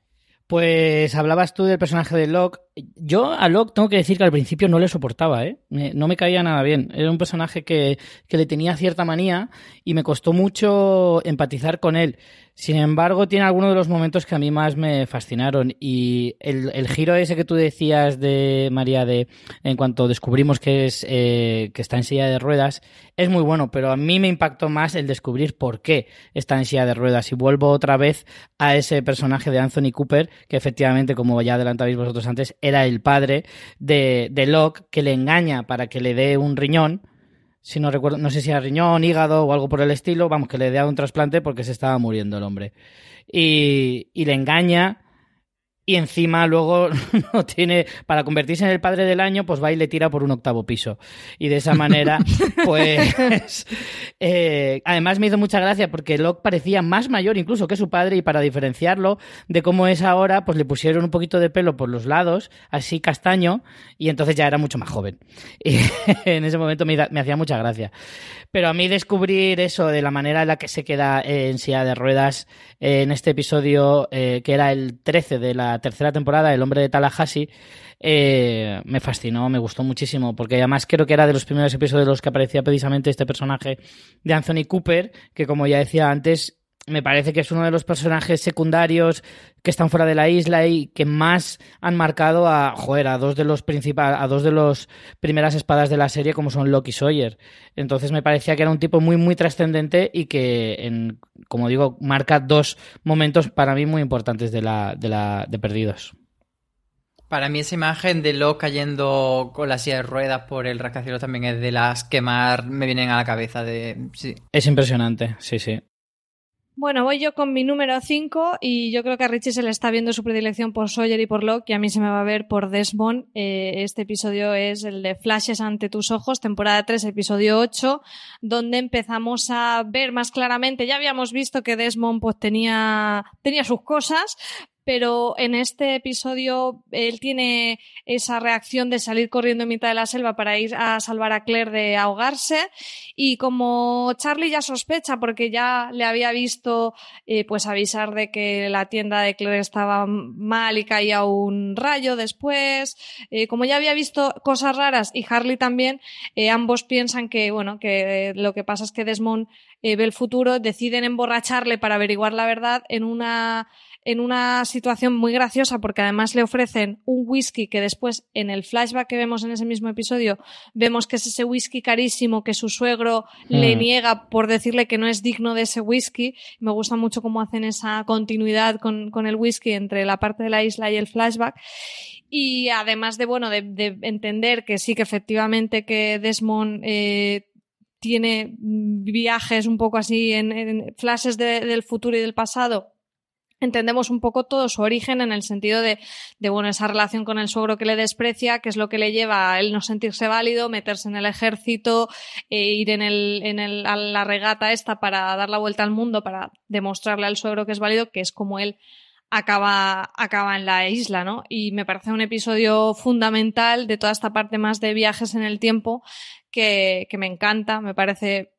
Pues hablabas tú del personaje de Locke. Yo a Locke tengo que decir que al principio no le soportaba, ¿eh? No me caía nada bien. Era un personaje que, que le tenía cierta manía y me costó mucho empatizar con él. Sin embargo, tiene algunos de los momentos que a mí más me fascinaron. Y el, giro ese que tú decías de María, de en cuanto descubrimos que es eh, que está en silla de ruedas, es muy bueno, pero a mí me impactó más el descubrir por qué está en silla de ruedas. Y vuelvo otra vez a ese personaje de Anthony Cooper, que efectivamente, como ya adelantabais vosotros antes, era el padre de, de Locke, que le engaña para que le dé un riñón si no recuerdo, no sé si a riñón, hígado o algo por el estilo, vamos, que le dé un trasplante porque se estaba muriendo el hombre. Y, y le engaña y encima luego [LAUGHS] no tiene para convertirse en el padre del año pues va y le tira por un octavo piso. Y de esa manera [LAUGHS] pues eh, además me hizo mucha gracia porque Locke parecía más mayor incluso que su padre y para diferenciarlo de cómo es ahora pues le pusieron un poquito de pelo por los lados así castaño y entonces ya era mucho más joven. [LAUGHS] Y en ese momento me, me hacía mucha gracia. Pero a mí descubrir eso de la manera en la que se queda en silla de ruedas en este episodio, eh, que era el 13 de la tercera temporada, El hombre de Tallahassee, eh, me fascinó, me gustó muchísimo, porque además creo que era de los primeros episodios en los que aparecía precisamente este personaje de Anthony Cooper, que como ya decía antes, me parece que es uno de los personajes secundarios que están fuera de la isla y que más han marcado a, joder, a dos de los principales, a dos de los primeras espadas de la serie como son Loki y Sawyer. Entonces me parecía que era un tipo muy, muy trascendente y que, en, como digo, marca dos momentos para mí muy importantes de la, de la, de Perdidos. Para mí esa imagen de Locke cayendo con la silla de ruedas por el rascacielos también es de las que más me vienen a la cabeza. De... Sí. Es impresionante, sí, sí. Bueno, voy yo con mi número 5 y yo creo que a Richie se le está viendo su predilección por Sawyer y por Locke y a mí se me va a ver por Desmond. Eh, este episodio es el de Flashes ante tus ojos, temporada 3, episodio 8, donde empezamos a ver más claramente, ya habíamos visto que Desmond pues tenía, tenía sus cosas, pero en este episodio él tiene esa reacción de salir corriendo en mitad de la selva para ir a salvar a Claire de ahogarse. Y como Charlie ya sospecha porque ya le había visto eh, pues avisar de que la tienda de Claire estaba mal y caía un rayo después eh, como ya había visto cosas raras y Harley también eh, ambos piensan que bueno que lo que pasa es que Desmond ve el futuro deciden emborracharle para averiguar la verdad en una en una situación muy graciosa porque además le ofrecen un whisky que después en el flashback que vemos en ese mismo episodio vemos que es ese whisky carísimo que su suegro mm. le niega por decirle que no es digno de ese whisky. Me gusta mucho cómo hacen esa continuidad con, con el whisky entre la parte de la isla y el flashback. Y además de, bueno, de, de entender que sí que efectivamente que Desmond eh, tiene viajes un poco así en, en flashes de, del futuro y del pasado entendemos un poco todo su origen en el sentido de, de, bueno, esa relación con el suegro que le desprecia, que es lo que le lleva a él no sentirse válido, meterse en el ejército, e ir en el, en el, a la regata esta para dar la vuelta al mundo, para demostrarle al suegro que es válido, que es como él acaba, acaba en la isla, ¿no? Y me parece un episodio fundamental de toda esta parte más de viajes en el tiempo que, que me encanta, me parece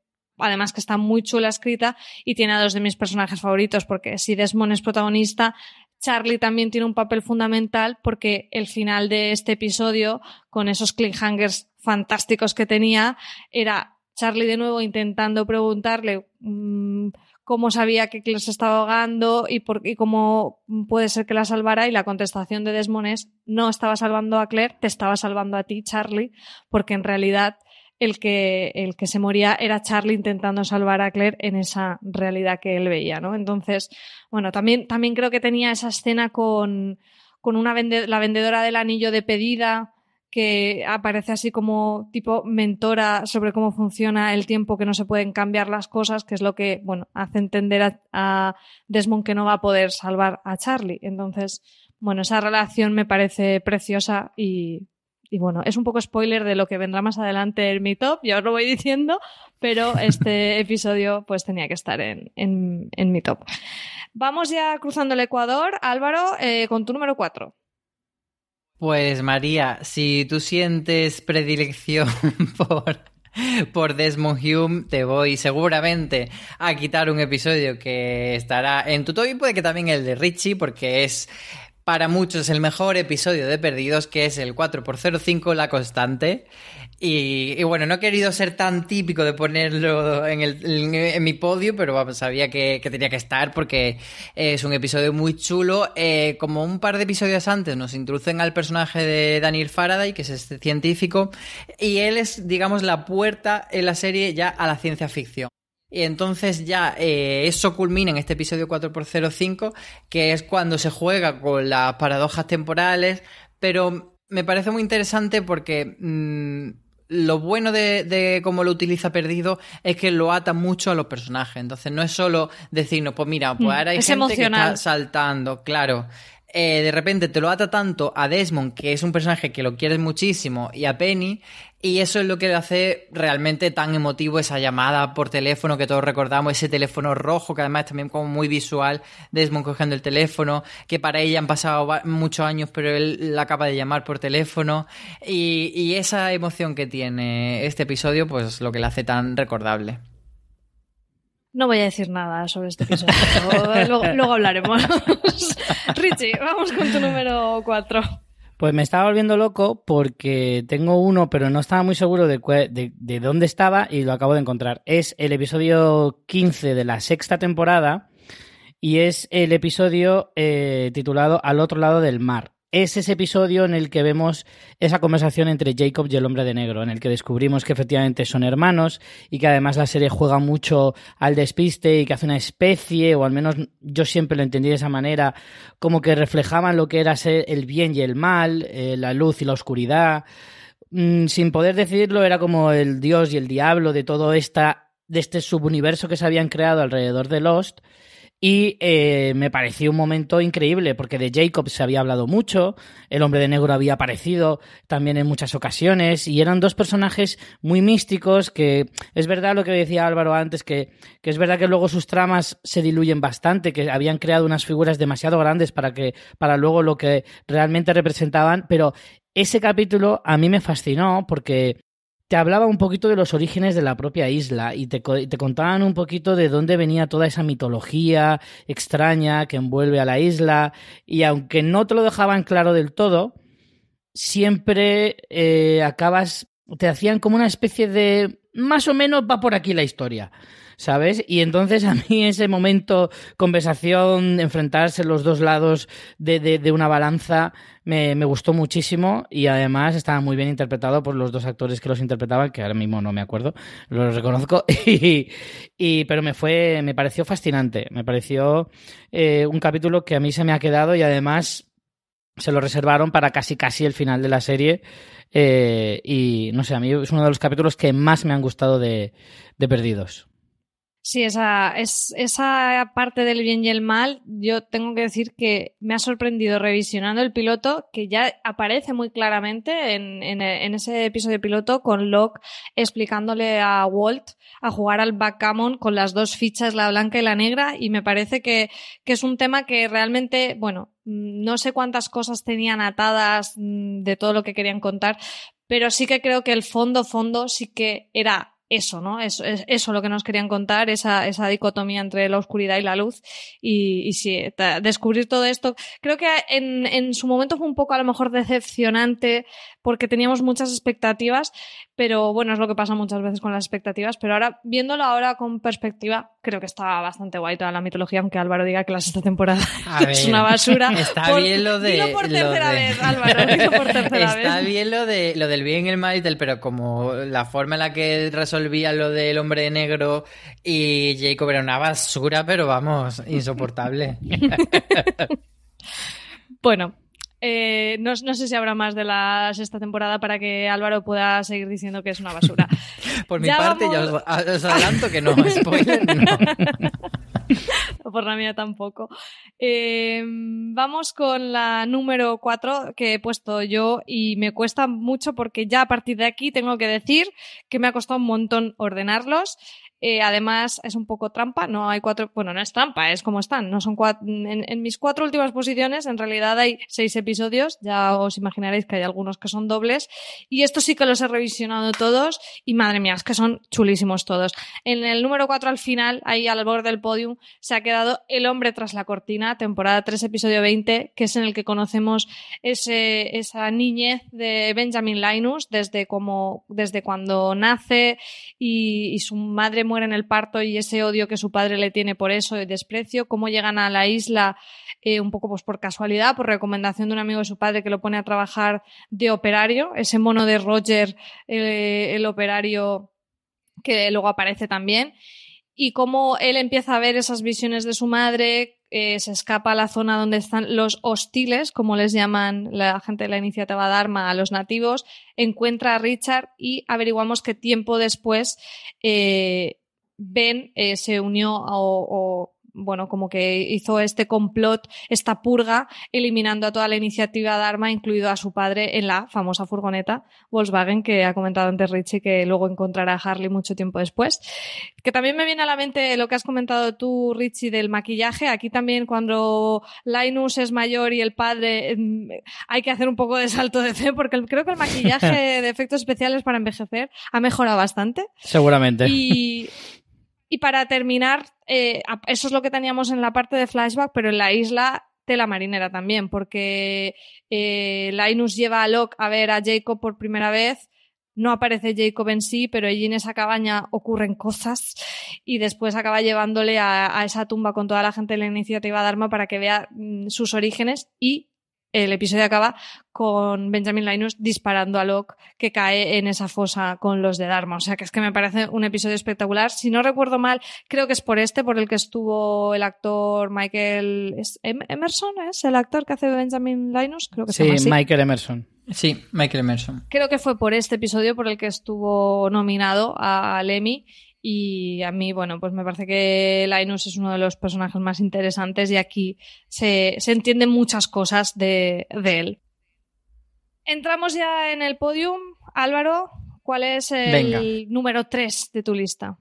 además que está muy chula escrita y tiene a dos de mis personajes favoritos, porque si Desmond es protagonista, Charlie también tiene un papel fundamental porque el final de este episodio, con esos cliffhangers fantásticos que tenía, era Charlie de nuevo intentando preguntarle mmm, cómo sabía que Claire se estaba ahogando y, por, y cómo puede ser que la salvara. Y la contestación de Desmond es, no estaba salvando a Claire, te estaba salvando a ti, Charlie, porque en realidad el que, el que se moría era Charlie intentando salvar a Claire en esa realidad que él veía, ¿no? Entonces, bueno, también, también creo que tenía esa escena con, con una la vendedora del anillo de pedida que aparece así como tipo mentora sobre cómo funciona el tiempo, que no se pueden cambiar las cosas, que es lo que, bueno, hace entender a, a Desmond que no va a poder salvar a Charlie. Entonces, bueno, esa relación me parece preciosa y y bueno, es un poco spoiler de lo que vendrá más adelante en mi top, ya os lo voy diciendo, pero este [LAUGHS] episodio pues tenía que estar en, en, en mi top. Vamos ya cruzando el Ecuador. Álvaro, eh, con tu número 4. Pues María, si tú sientes predilección [LAUGHS] por, por Desmond Hume, te voy seguramente a quitar un episodio que estará en tu top y puede que también el de Richie, porque es para muchos el mejor episodio de Perdidos, que es el 4x05 La Constante. Y, y, bueno, no he querido ser tan típico de ponerlo en, el, en, mi podio, pero bueno, sabía que, que, tenía que estar porque es un episodio muy chulo. Eh, como un par de episodios antes nos introducen al personaje de Daniel Faraday, que es este científico, y él es, digamos, la puerta en la serie ya a la ciencia ficción. Y entonces ya eh, eso culmina en este episodio 4x05, que es cuando se juega con las paradojas temporales, pero me parece muy interesante porque mmm, lo bueno de, de, cómo lo utiliza Perdido es que lo ata mucho a los personajes. Entonces no es solo decirnos, pues mira, pues ahora hay es gente emocional. que está saltando, claro. Eh, de repente te lo ata tanto a Desmond, que es un personaje que lo quieres muchísimo, y a Penny, y eso es lo que le hace realmente tan emotivo esa llamada por teléfono que todos recordamos, ese teléfono rojo, que además es también como muy visual, Desmond cogiendo el teléfono, que para ella han pasado muchos años, pero él la acaba de llamar por teléfono, y, y esa emoción que tiene este episodio, pues lo que le hace tan recordable. No voy a decir nada sobre este episodio. [LAUGHS] luego, luego, hablaremos. [LAUGHS] Richie, vamos con tu número 4. Pues me estaba volviendo loco porque tengo uno, pero no estaba muy seguro de, de, de, dónde estaba y lo acabo de encontrar. Es el episodio 15 de la sexta temporada y es el episodio eh, titulado Al otro lado del mar es ese episodio en el que vemos esa conversación entre Jacob y el hombre de negro, en el que descubrimos que efectivamente son hermanos y que además la serie juega mucho al despiste y que hace una especie, o al menos yo siempre lo entendí de esa manera, como que reflejaban lo que era ser el bien y el mal, eh, la luz y la oscuridad. Mm, sin poder decirlo, era como el dios y el diablo de todo esta, de este subuniverso que se habían creado alrededor de Lost y eh, me pareció un momento increíble, porque de Jacob se había hablado mucho, el hombre de negro había aparecido también en muchas ocasiones, y eran dos personajes muy místicos que es verdad lo que decía Álvaro antes, que, que es verdad que luego sus tramas se diluyen bastante, que habían creado unas figuras demasiado grandes para que, para luego lo que realmente representaban, pero ese capítulo a mí me fascinó porque te hablaba un poquito de los orígenes de la propia isla y te, contaban un poquito de dónde venía toda esa mitología extraña que envuelve a la isla y aunque no te lo dejaban claro del todo, siempre eh, acabas, te hacían como una especie de, más o menos va por aquí la historia. ¿Sabes? Y entonces a mí ese momento, conversación, enfrentarse los dos lados de, una balanza, me, gustó muchísimo y además estaba muy bien interpretado por los dos actores que los interpretaban, que ahora mismo no me acuerdo, los reconozco, [LAUGHS] y, pero me fue, me pareció fascinante, me pareció eh, un capítulo que a mí se me ha quedado y además se lo reservaron para casi casi el final de la serie eh, y no sé, a mí es uno de los capítulos que más me han gustado de Perdidos. Sí, esa, es, esa parte del bien y el mal, yo tengo que decir que me ha sorprendido revisionando el piloto, que ya aparece muy claramente en, en, en ese episodio piloto con Locke explicándole a Walt a jugar al backgammon con las dos fichas, la blanca y la negra, y me parece que, que es un tema que realmente, bueno, no sé cuántas cosas tenían atadas de todo lo que querían contar, pero sí que creo que el fondo, fondo sí que era eso, ¿no? Eso, es, eso lo que nos querían contar, esa, esa dicotomía entre la oscuridad y la luz. Y, y sí, descubrir todo esto. Creo que en, en su momento fue un poco a lo mejor decepcionante porque teníamos muchas expectativas, pero bueno, es lo que pasa muchas veces con las expectativas. Pero ahora, viéndolo ahora con perspectiva, creo que está bastante guay toda la mitología, aunque Álvaro diga que la sexta temporada [LAUGHS] es una basura. Está bien lo de. Dilo por tercera vez, Álvaro, [LAUGHS] dilo por tercera está bien lo, de, lo del bien y el mal y del, pero como la forma en la que resolvía lo del hombre negro y Jacob era una basura, pero vamos, insoportable. [LAUGHS] bueno, eh, no, sé si habrá más de la sexta temporada para que Álvaro pueda seguir diciendo que es una basura. [LAUGHS] Por mi parte, ya os, adelanto que no, spoiler, no. [LAUGHS] Por la mía tampoco. Eh, vamos con la número 4 que he puesto yo y me cuesta mucho porque ya a partir de aquí tengo que decir que me ha costado un montón ordenarlos. Eh, además, es un poco trampa, no hay cuatro, bueno, no es trampa, es como están, no son cuatro, en, mis cuatro últimas posiciones, en realidad hay seis episodios, ya os imaginaréis que hay algunos que son dobles, y estos sí que los he revisionado todos, y madre mía, es que son chulísimos todos. En el número cuatro al final, ahí al borde del podium, se ha quedado El hombre tras la cortina, temporada 3, episodio 20, que es en el que conocemos ese, esa niñez de Benjamin Linus, desde como, desde cuando nace y, y su madre muere en el parto y ese odio que su padre le tiene por eso, y desprecio, cómo llegan a la isla eh, un poco pues por casualidad, por recomendación de un amigo de su padre que lo pone a trabajar de operario, ese mono de Roger, eh, el operario que luego aparece también, y cómo él empieza a ver esas visiones de su madre, eh, se escapa a la zona donde están los hostiles, como les llaman la gente de la iniciativa Dharma a los nativos, encuentra a Richard y averiguamos que tiempo después Ben eh, se unió o, bueno, como que hizo este complot, esta purga, eliminando a toda la iniciativa Dharma, incluido a su padre, en la famosa furgoneta Volkswagen que ha comentado antes Richie, que luego encontrará a Harley mucho tiempo después. Que también me viene a la mente lo que has comentado tú, Richie, del maquillaje. Aquí también cuando Linus es mayor y el padre, mm, hay que hacer un poco de salto de fe, porque creo que el maquillaje [LAUGHS] de efectos especiales para envejecer ha mejorado bastante. Seguramente. Y [LAUGHS] y para terminar, eh, eso es lo que teníamos en la parte de flashback, pero en la isla tela marinera también, porque eh, Linus lleva a Locke a ver a Jacob por primera vez. No aparece Jacob en sí, pero allí en esa cabaña ocurren cosas y después acaba llevándole a, esa tumba con toda la gente de la iniciativa Dharma para que vea mm, sus orígenes y el episodio acaba con Benjamin Linus disparando a Locke que cae en esa fosa con los de Dharma. O sea que es que me parece un episodio espectacular. Si no recuerdo mal, creo que es por este, por el que estuvo el actor Michael em-, Emerson, ¿es el actor que hace Benjamin Linus? Creo que sí, Michael Emerson. Sí, Michael Emerson. Creo que fue por este episodio por el que estuvo nominado a Lemmy y a mí, bueno, pues me parece que Linus es uno de los personajes más interesantes y aquí se, se entienden muchas cosas de, de, él. Entramos ya en el podium. Álvaro, ¿cuál es el número 3 de tu lista?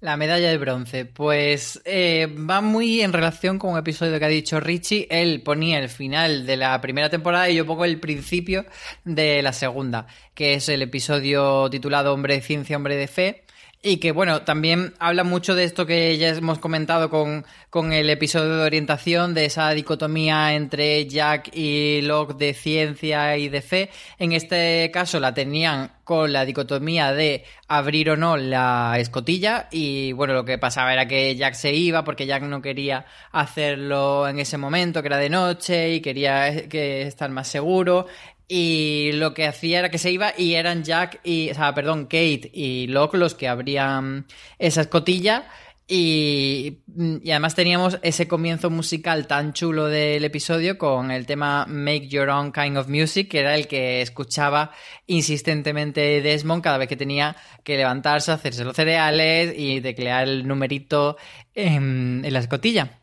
La medalla de bronce, pues eh, va muy en relación con un episodio que ha dicho Richie. Él ponía el final de la primera temporada y yo pongo el principio de la segunda, que es el episodio titulado Hombre de Ciencia, Hombre de Fe, y que, bueno, también habla mucho de esto que ya hemos comentado con, con, el episodio de orientación, de esa dicotomía entre Jack y Locke de ciencia y de fe. En este caso la tenían con la dicotomía de abrir o no la escotilla y, bueno, lo que pasaba era que Jack se iba porque Jack no quería hacerlo en ese momento, que era de noche y quería que estar más seguro y lo que hacía era que se iba y eran Jack y, o sea, perdón, Kate y Locke los que abrían esa escotilla y, además teníamos ese comienzo musical tan chulo del episodio con el tema Make Your Own Kind of Music, que era el que escuchaba insistentemente Desmond cada vez que tenía que levantarse, hacerse los cereales y teclear el numerito en la escotilla.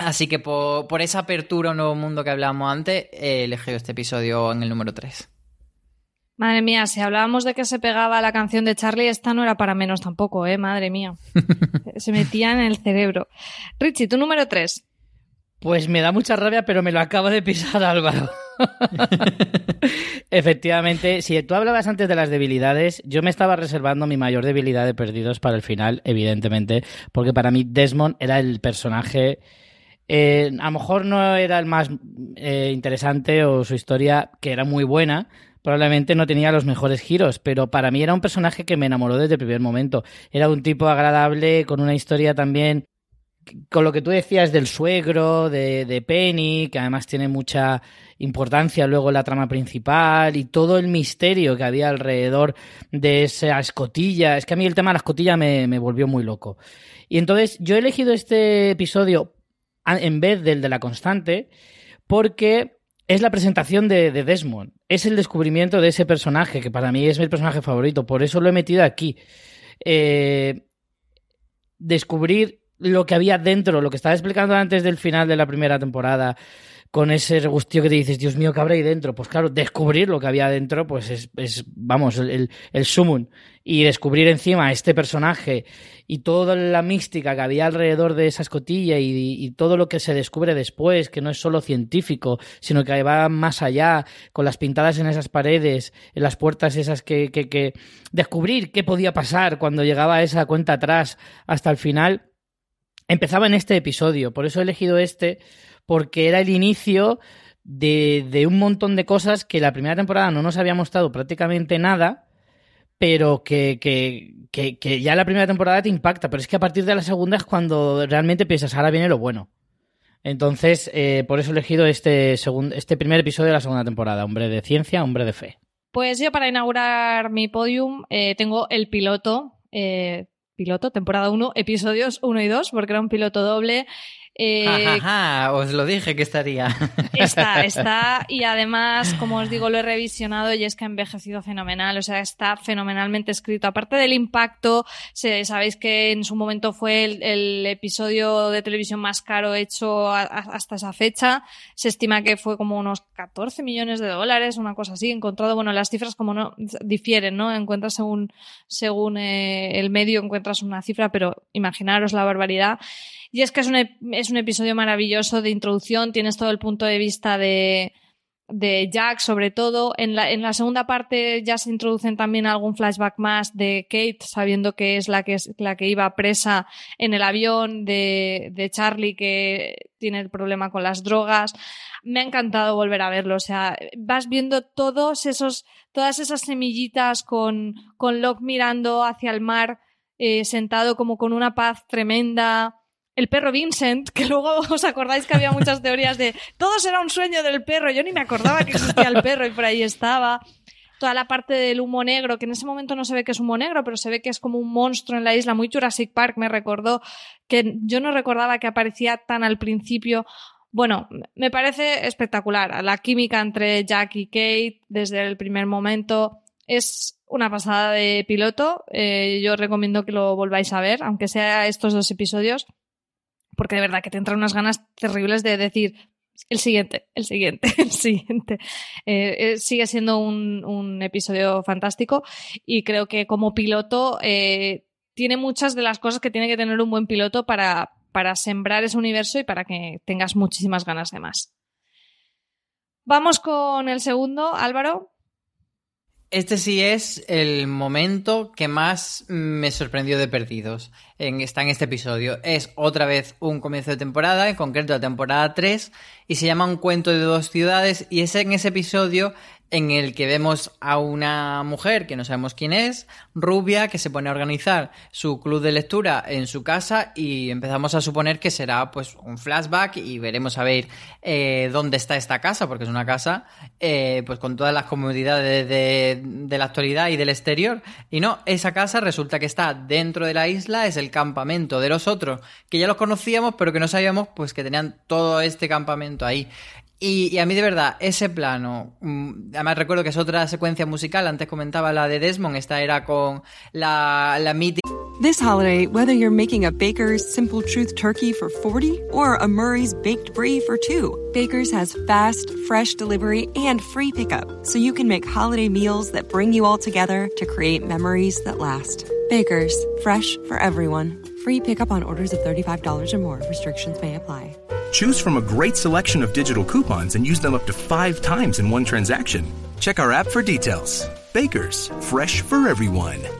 Así que por, esa apertura a un nuevo mundo que hablábamos antes, he elegido este episodio en el número 3. Madre mía, si hablábamos de que se pegaba la canción de Charlie, esta no era para menos tampoco, ¿eh? Madre mía. [LAUGHS] se metía en el cerebro. Richie, tu número 3. Pues me da mucha rabia, pero me lo acaba de pisar Álvaro. [LAUGHS] Efectivamente, si tú hablabas antes de las debilidades, yo me estaba reservando mi mayor debilidad de perdidos para el final, evidentemente, porque para mí Desmond era el personaje. Eh, a lo mejor no era el más eh, interesante o su historia, que era muy buena, probablemente no tenía los mejores giros, pero para mí era un personaje que me enamoró desde el primer momento. Era un tipo agradable, con una historia también con lo que tú decías del suegro, de, de, Penny, que además tiene mucha importancia luego la trama principal y todo el misterio que había alrededor de esa escotilla. Es que a mí el tema de la escotilla me volvió muy loco. Y entonces yo he elegido este episodio en vez del de la constante porque es la presentación de, de, Desmond. Es el descubrimiento de ese personaje, que para mí es mi personaje favorito. Por eso lo he metido aquí. Eh, descubrir lo que había dentro, lo que estaba explicando antes del final de la primera temporada, con ese regustío que te dices, Dios mío, ¿qué habrá ahí dentro? Pues claro, descubrir lo que había dentro, pues es, es vamos, el, el sumun. Y descubrir encima este personaje y toda la mística que había alrededor de esa escotilla y, y, todo lo que se descubre después, que no es solo científico, sino que va más allá, con las pintadas en esas paredes, en las puertas esas que, que, que descubrir qué podía pasar cuando llegaba esa cuenta atrás hasta el final empezaba en este episodio. Por eso he elegido este, porque era el inicio de, un montón de cosas que la primera temporada no nos había mostrado prácticamente nada, pero que, que, que, ya la primera temporada te impacta. Pero es que a partir de la segunda es cuando realmente piensas, ahora viene lo bueno. Entonces, eh, por eso he elegido este, este primer episodio de la segunda temporada, Hombre de Ciencia, Hombre de Fe. Pues yo para inaugurar mi podium eh, tengo el piloto, eh, piloto, temporada 1, episodios 1 y 2, porque era un piloto doble. Eh, os lo dije que estaría. [LAUGHS] Está, está, y además, como os digo, lo he revisionado y es que ha envejecido fenomenal, o sea, está fenomenalmente escrito. Aparte del impacto, se, sabéis que en su momento fue el, el, episodio de televisión más caro hecho a, a, hasta esa fecha. Se estima que fue como unos 14 millones de dólares, una cosa así. Encontrado, bueno, las cifras como no difieren, ¿no? Encuentras según, según eh, el medio, encuentras una cifra, pero imaginaros la barbaridad. Y es que es un, episodio maravilloso de introducción, tienes todo el punto de vista de, Jack, sobre todo. En la, segunda parte ya se introducen también algún flashback más de Kate, sabiendo que es la que, es, la que iba presa en el avión, de, de Charlie, que tiene el problema con las drogas. Me ha encantado volver a verlo. O sea, vas viendo todos esos, todas esas semillitas con, con Locke mirando hacia el mar, eh, sentado como con una paz tremenda el perro Vincent, que luego [LAUGHS] os acordáis que había muchas teorías de todo será un sueño del perro, yo ni me acordaba que existía el perro y por ahí estaba. Toda la parte del humo negro, que en ese momento no se ve que es humo negro, pero se ve que es como un monstruo en la isla, muy Jurassic Park, me recordó que yo no recordaba que aparecía tan al principio. Bueno, me parece espectacular. La química entre Jack y Kate desde el primer momento es una pasada de piloto. Eh, yo recomiendo que lo volváis a ver, aunque sea estos dos episodios porque de verdad que te entran unas ganas terribles de decir el siguiente, el siguiente, [LAUGHS] el siguiente. Eh, eh, sigue siendo un, episodio fantástico y creo que como piloto eh, tiene muchas de las cosas que tiene que tener un buen piloto para sembrar ese universo y para que tengas muchísimas ganas de más. Vamos con el segundo, Álvaro. Este sí es el momento que más me sorprendió de Perdidos. En, está en este episodio. Es otra vez un comienzo de temporada, en concreto la temporada 3, y se llama Un cuento de dos ciudades, y es en ese episodio en el que vemos a una mujer que no sabemos quién es, rubia, que se pone a organizar su club de lectura en su casa y empezamos a suponer que será pues un flashback y veremos a ver eh, dónde está esta casa, porque es una casa eh, pues con todas las comodidades de, de, la actualidad y del exterior. Y no, esa casa resulta que está dentro de la isla, es el campamento de los otros, que ya los conocíamos, pero que no sabíamos pues que tenían todo este campamento ahí. Y, y, a mí de verdad, ese plano, además recuerdo que es otra secuencia musical, antes comentaba la de Desmond, esta era con la, la. This holiday, whether you're making a Baker's Simple Truth turkey for 40 or a Murray's Baked Brie for 2, Baker's has fast, fresh delivery and free pickup, so you can make holiday meals that bring you all together to create memories that last. Baker's, fresh for everyone. Free pickup on orders of $35 or more. Restrictions may apply. Choose from a great selection of digital coupons and use them up to five times in one transaction. Check our app for details. Bakers, fresh for everyone.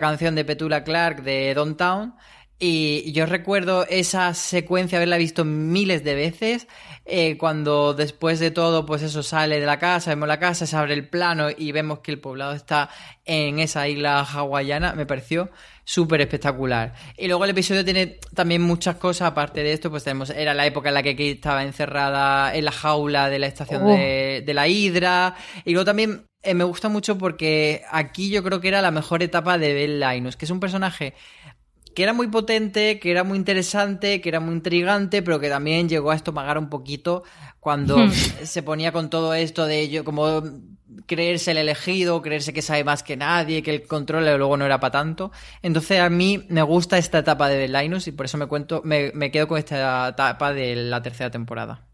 canción de Petula Clark de Downtown. Y yo recuerdo esa secuencia, haberla visto miles de veces, eh, cuando después de todo, pues eso sale de la casa, vemos la casa, se abre el plano y vemos que el poblado está en esa isla hawaiana, me pareció súper espectacular. Y luego el episodio tiene también muchas cosas, aparte de esto, pues tenemos, era la época en la que Kate estaba encerrada en la jaula de la estación de, de, la Hidra, y luego también eh, me gusta mucho porque aquí yo creo que era la mejor etapa de Bell Linus, que es un personaje que era muy potente, que era muy interesante, que era muy intrigante, pero que también llegó a estomagar un poquito cuando hmm. [LAUGHS] se ponía con todo esto de ello, como creerse el elegido, creerse que sabe más que nadie, que el control luego no era para tanto. Entonces a mí me gusta esta etapa de Linus y por eso me cuento, me, me quedo con esta etapa de la tercera temporada.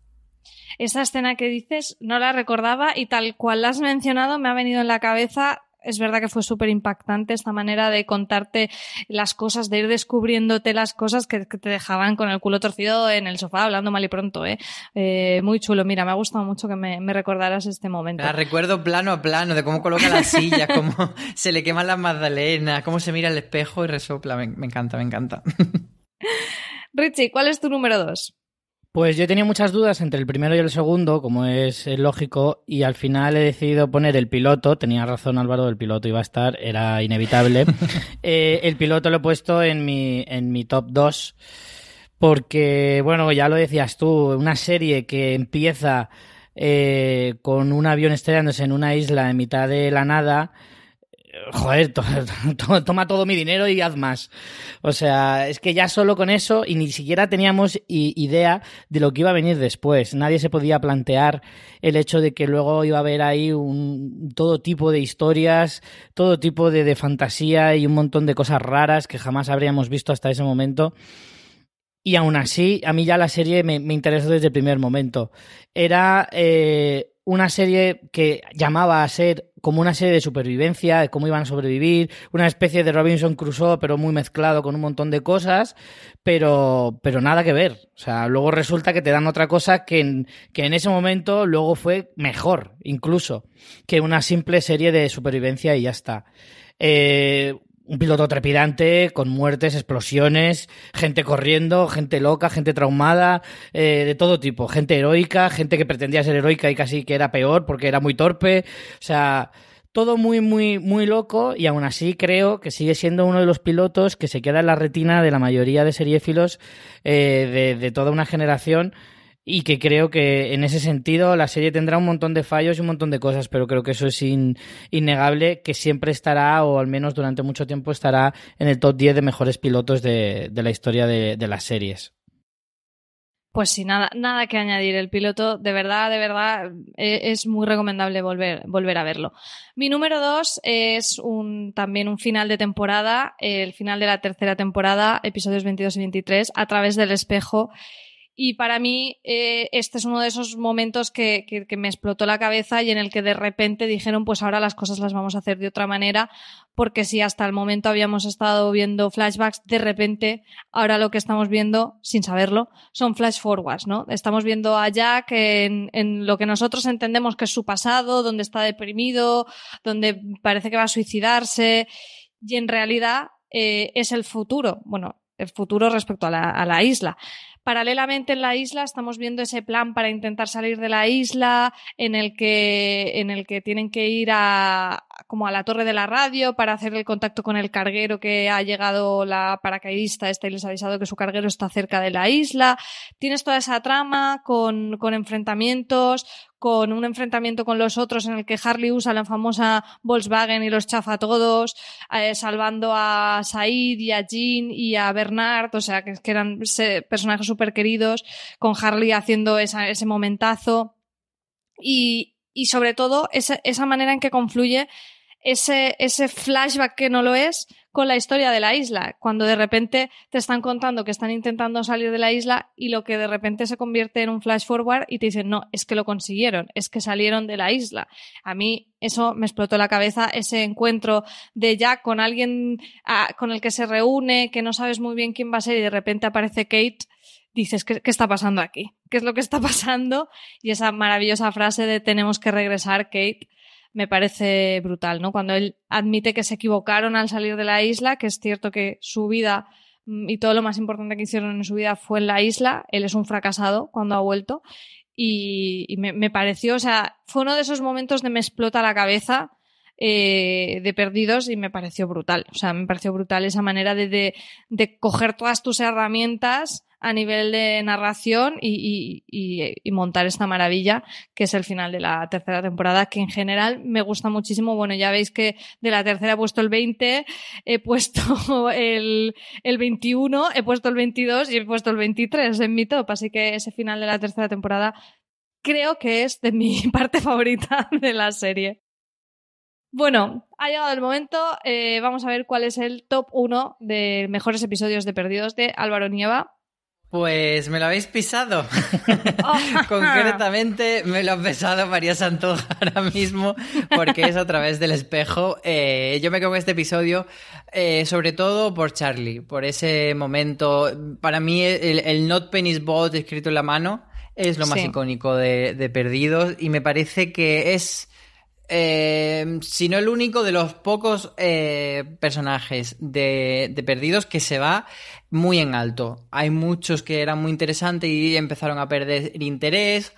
Esa escena que dices no la recordaba y tal cual la has mencionado me ha venido en la cabeza es verdad que fue súper impactante esta manera de contarte las cosas, de ir descubriéndote las cosas que, te dejaban con el culo torcido en el sofá hablando mal y pronto, ¿eh? eh muy chulo. Mira, me ha gustado mucho que me, recordaras este momento. La recuerdo plano a plano de cómo coloca las sillas, cómo [LAUGHS] se le queman las magdalenas, cómo se mira al espejo y resopla. Me, me encanta, me encanta. Richie, ¿cuál es tu número dos? Pues yo tenía muchas dudas entre el primero y el segundo, como es lógico, y al final he decidido poner el piloto. Tenía razón Álvaro, el piloto iba a estar, era inevitable. [LAUGHS] Eh, el piloto lo he puesto en mi, en mi top 2, porque, bueno, ya lo decías tú, una serie que empieza eh, con un avión estrellándose en una isla en mitad de la nada joder, [LAUGHS] toma todo mi dinero y haz más. O sea, es que ya solo con eso y ni siquiera teníamos idea de lo que iba a venir después. Nadie se podía plantear el hecho de que luego iba a haber ahí un, todo tipo de historias, todo tipo de, fantasía y un montón de cosas raras que jamás habríamos visto hasta ese momento. Y aún así, a mí ya la serie me, interesó desde el primer momento. Era eh, una serie que llamaba a ser como una serie de supervivencia, de cómo iban a sobrevivir, una especie de Robinson Crusoe, pero muy mezclado con un montón de cosas, pero, pero nada que ver. O sea, luego resulta que te dan otra cosa que en, que en ese momento luego fue mejor, incluso, que una simple serie de supervivencia y ya está. Eh, un piloto trepidante, con muertes, explosiones, gente corriendo, gente loca, gente traumada, eh, de todo tipo, gente heroica, gente que pretendía ser heroica y casi que era peor porque era muy torpe, o sea, todo muy, muy, muy loco y aún así creo que sigue siendo uno de los pilotos que se queda en la retina de la mayoría de seriéfilos eh, de, de toda una generación y que creo que en ese sentido la serie tendrá un montón de fallos y un montón de cosas, pero creo que eso es innegable, que siempre estará, o al menos durante mucho tiempo estará en el top 10 de mejores pilotos de, la historia de, las series. Pues sí, nada, nada que añadir. El piloto, de verdad, de verdad, e, es muy recomendable volver, volver a verlo. Mi número dos es un, también un final de temporada, el final de la tercera temporada, episodios 22 y 23, a través del espejo. Y para mí, eh, este es uno de esos momentos que, me explotó la cabeza y en el que de repente dijeron, pues ahora las cosas las vamos a hacer de otra manera, porque si hasta el momento habíamos estado viendo flashbacks, de repente, ahora lo que estamos viendo, sin saberlo, son flash forwards, ¿no? Estamos viendo a Jack en, lo que nosotros entendemos que es su pasado, donde está deprimido, donde parece que va a suicidarse, y en realidad eh, es el futuro, bueno, el futuro respecto a la isla Paralelamente en la isla estamos viendo ese plan para intentar salir de la isla en el que, en el que tienen que ir a, como a la torre de la radio para hacer el contacto con el carguero que ha llegado la paracaidista esta y les ha avisado que su carguero está cerca de la isla. Tienes toda esa trama con, con enfrentamientos, con un enfrentamiento con los otros en el que Harley usa la famosa Volkswagen y los chafa a todos, eh, salvando a Said y a Jean y a Bernard, o sea, que, que eran personajes súper queridos, con Harley haciendo ese momentazo y, y sobre todo esa, esa manera en que confluye ese, ese flashback que no lo es con la historia de la isla, cuando de repente te están contando que están intentando salir de la isla y lo que de repente se convierte en un flash forward y te dicen, no, es que lo consiguieron, es que salieron de la isla. A mí eso me explotó la cabeza, ese encuentro de Jack con alguien ah, con el que se reúne, que no sabes muy bien quién va a ser y de repente aparece Kate dices, ¿qué, ¿qué, está pasando aquí? ¿Qué es lo que está pasando? Y esa maravillosa frase de tenemos que regresar, Kate, me parece brutal, ¿no? Cuando él admite que se equivocaron al salir de la isla, que es cierto que su vida mm, y todo lo más importante que hicieron en su vida fue en la isla, él es un fracasado cuando ha vuelto y, me, pareció, o sea, fue uno de esos momentos de me explota la cabeza eh, de perdidos y me pareció brutal, o sea, me pareció brutal esa manera de, de, de coger todas tus herramientas a nivel de narración y, montar esta maravilla que es el final de la tercera temporada, que en general me gusta muchísimo. Bueno, ya veis que de la tercera he puesto el 20, [LAUGHS] he puesto el, el 21, he puesto el 22 y he puesto el 23 en mi top, así que ese final de la tercera temporada creo que es de mi [LAUGHS] parte favorita de la serie. Bueno, ha llegado el momento. Eh, vamos a ver cuál es el top 1 de mejores episodios de Perdidos de Álvaro Nieva. Pues me lo habéis pisado. [LAUGHS] [LAUGHS] Concretamente me lo ha pesado María Santoja [LAUGHS] ahora mismo porque es a través del espejo. Eh, yo me quedo con este episodio eh, sobre todo por Charlie, por ese momento. Para mí el, Not Penis Bot escrito en la mano es lo más icónico de, de Perdidos y me parece que es eh, si no el único de los pocos eh, personajes de, de, Perdidos que se va muy en alto. Hay muchos que eran muy interesantes y empezaron a perder interés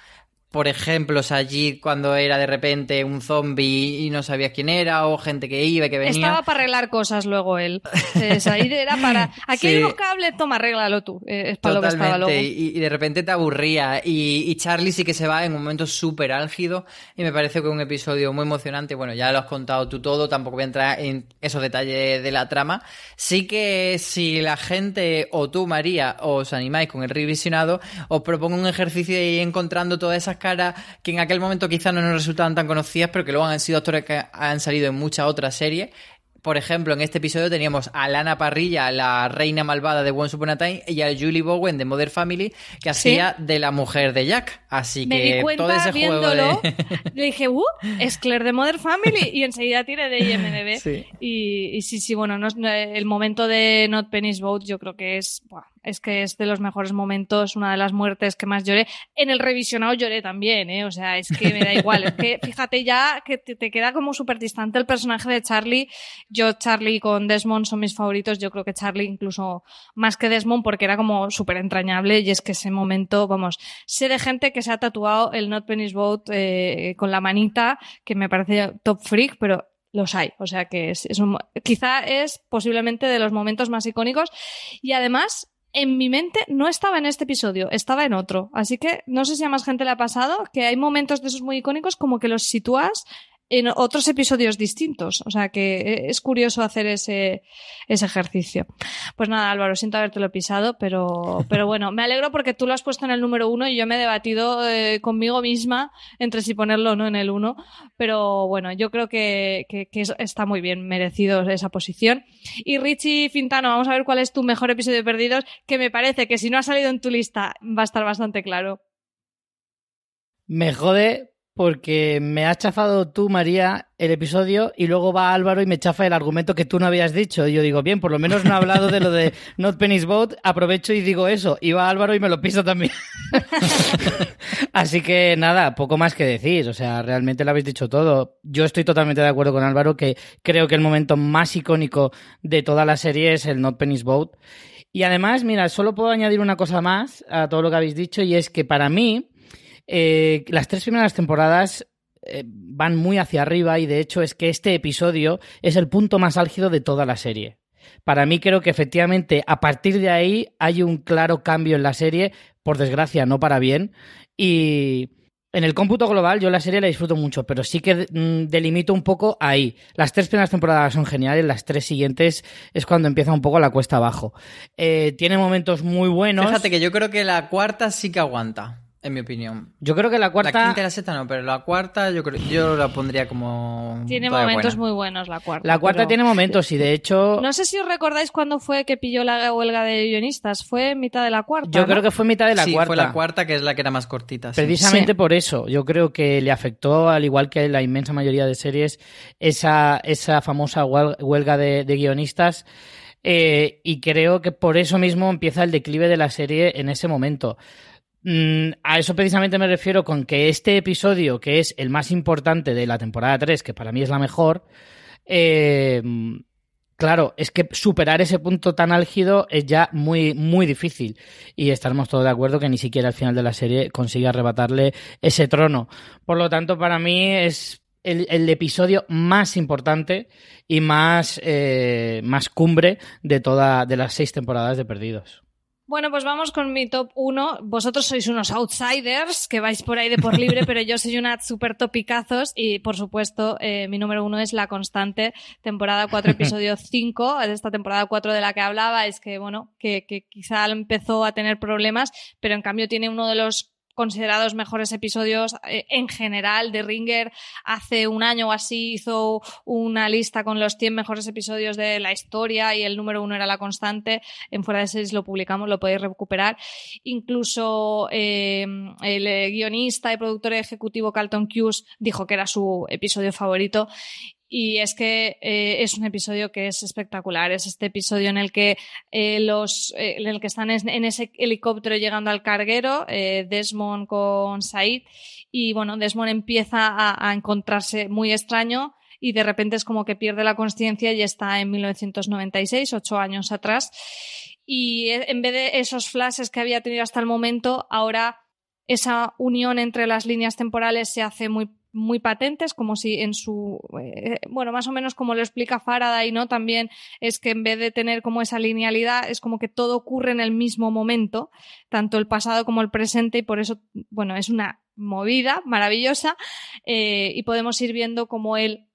por ejemplo, allí cuando era de repente un zombie y no sabías quién era, o gente que iba y que venía. Estaba para arreglar cosas luego él. ahí [LAUGHS] era para. Aquí hay unos cables, toma, arréglalo tú. Eh, es para lo que estaba luego. Y, y, de repente te aburría. Y, y, Charlie sí que se va en un momento súper álgido. Y me parece que es un episodio muy emocionante. Bueno, ya lo has contado tú todo, tampoco voy a entrar en esos detalles de la trama. Sí que si la gente, o tú, María, os animáis con el revisionado, os propongo un ejercicio de ir encontrando todas esas que en aquel momento quizás no nos resultaban tan conocidas, pero que luego han sido actores que han salido en muchas otras series por ejemplo, en este episodio teníamos a Lana Parrilla, la reina malvada de Once Upon a Time, y a Julie Bowen de Mother Family, que hacía de la mujer de Jack. Así que todo ese juego de... le dije, ¡uh! Es Claire de Mother Family, y enseguida tiré de IMDB. Y, sí, sí, bueno, el momento de Not Penny's Boat yo creo que es... es que es de los mejores momentos, una de las muertes que más lloré. En el revisionado lloré también, ¿eh? O sea, es que me da igual. Es que fíjate ya que te, queda como súper distante el personaje de Charlie yo, Charlie con Desmond son mis favoritos. Yo creo que Charlie incluso más que Desmond porque era como súper entrañable y es que ese momento, vamos, sé de gente que se ha tatuado el Not Penis Boat eh, con la manita, que me parece top freak, pero los hay. O sea que es, un, quizá es posiblemente de los momentos más icónicos y además en mi mente no estaba en este episodio, estaba en otro. Así que no sé si a más gente le ha pasado que hay momentos de esos muy icónicos como que los sitúas en otros episodios distintos. O sea que es curioso hacer ese, ese ejercicio. Pues nada, Álvaro, siento haberte lo pisado, pero, [LAUGHS] pero bueno, me alegro porque tú lo has puesto en el número uno y yo me he debatido eh, conmigo misma entre si ponerlo o no en el uno. Pero bueno, yo creo que, que, que, está muy bien merecido esa posición. Y Richie Fintano, vamos a ver cuál es tu mejor episodio de Perdidos, que me parece que si no ha salido en tu lista va a estar bastante claro. Me jode porque me has chafado tú, María, el episodio y luego va Álvaro y me chafa el argumento que tú no habías dicho. Y yo digo, bien, por lo menos no ha hablado de lo de [LAUGHS] Not Penny's Boat, aprovecho y digo eso. Y va Álvaro y me lo piso también. [LAUGHS] Así que nada, poco más que decir. O sea, realmente lo habéis dicho todo. Yo estoy totalmente de acuerdo con Álvaro que creo que el momento más icónico de toda la serie es el Not Penny's Boat. Y además, mira, solo puedo añadir una cosa más a todo lo que habéis dicho y es que para mí eh, las tres primeras temporadas eh, van muy hacia arriba y de hecho es que este episodio es el punto más álgido de toda la serie. Para mí creo que efectivamente a partir de ahí hay un claro cambio en la serie, por desgracia no para bien, y En el cómputo global yo la serie la disfruto mucho, pero sí que mm, delimito un poco ahí. Las tres primeras temporadas son geniales, las tres siguientes es cuando empieza un poco la cuesta abajo. Eh, tiene momentos muy buenos. Fíjate que yo creo que la cuarta sí que aguanta en mi opinión. Yo creo que la cuarta. La quinta y la sexta no, pero la cuarta yo creo, yo la pondría como. Tiene momentos muy buenos la cuarta. La cuarta tiene momentos y de hecho. No sé si os recordáis cuándo fue que pilló la huelga de guionistas. Fue mitad de la cuarta. Yo creo que fue mitad de la sí, cuarta. Fue la cuarta que es la que era más cortita. Precisamente por eso. Yo creo que le afectó, al igual que la inmensa mayoría de series, esa, esa famosa huelga de, guionistas. Eh, y creo que por eso mismo empieza el declive de la serie en ese momento. Mm, a eso precisamente me refiero con que este episodio, que es el más importante de la temporada 3, que para mí es la mejor, eh, claro, es que superar ese punto tan álgido es ya muy, muy difícil. Y estaremos todos de acuerdo que ni siquiera al final de la serie consigue arrebatarle ese trono. Por lo tanto, para mí es el, episodio más importante y más, eh, más cumbre de toda de las seis temporadas de Perdidos. Bueno, pues vamos con mi top 1. Vosotros sois unos outsiders que vais por ahí de por libre, [LAUGHS] pero yo soy una super topicazos y, por supuesto, eh, mi número uno es La Constante, temporada 4, [LAUGHS] episodio 5. De esta temporada 4 de la que hablaba es que, bueno, que, que quizá empezó a tener problemas, pero en cambio tiene uno de los considerados mejores episodios eh, en general de Ringer. Hace un año o así hizo una lista con los 100 mejores episodios de la historia y el número uno era la constante. En Fuera de Series lo publicamos, lo podéis recuperar. Incluso eh, el guionista y productor ejecutivo Carlton Cuse dijo que era su episodio favorito y es que eh, es un episodio que es espectacular. Es este episodio en el que eh, los eh, en el que están en ese helicóptero llegando al carguero, Desmond con Said, y bueno, Desmond empieza a, a, encontrarse muy extraño y de repente es como que pierde la conciencia y está en 1996, ocho años atrás. Y en vez de esos flashes que había tenido hasta el momento, ahora esa unión entre las líneas temporales se hace muy muy patentes, como si en su, eh, bueno, más o menos como lo explica Faraday, ¿no? También es que en vez de tener como esa linealidad, es como que todo ocurre en el mismo momento, tanto el pasado como el presente, y por eso, bueno, es una movida maravillosa, eh, y podemos ir viendo cómo él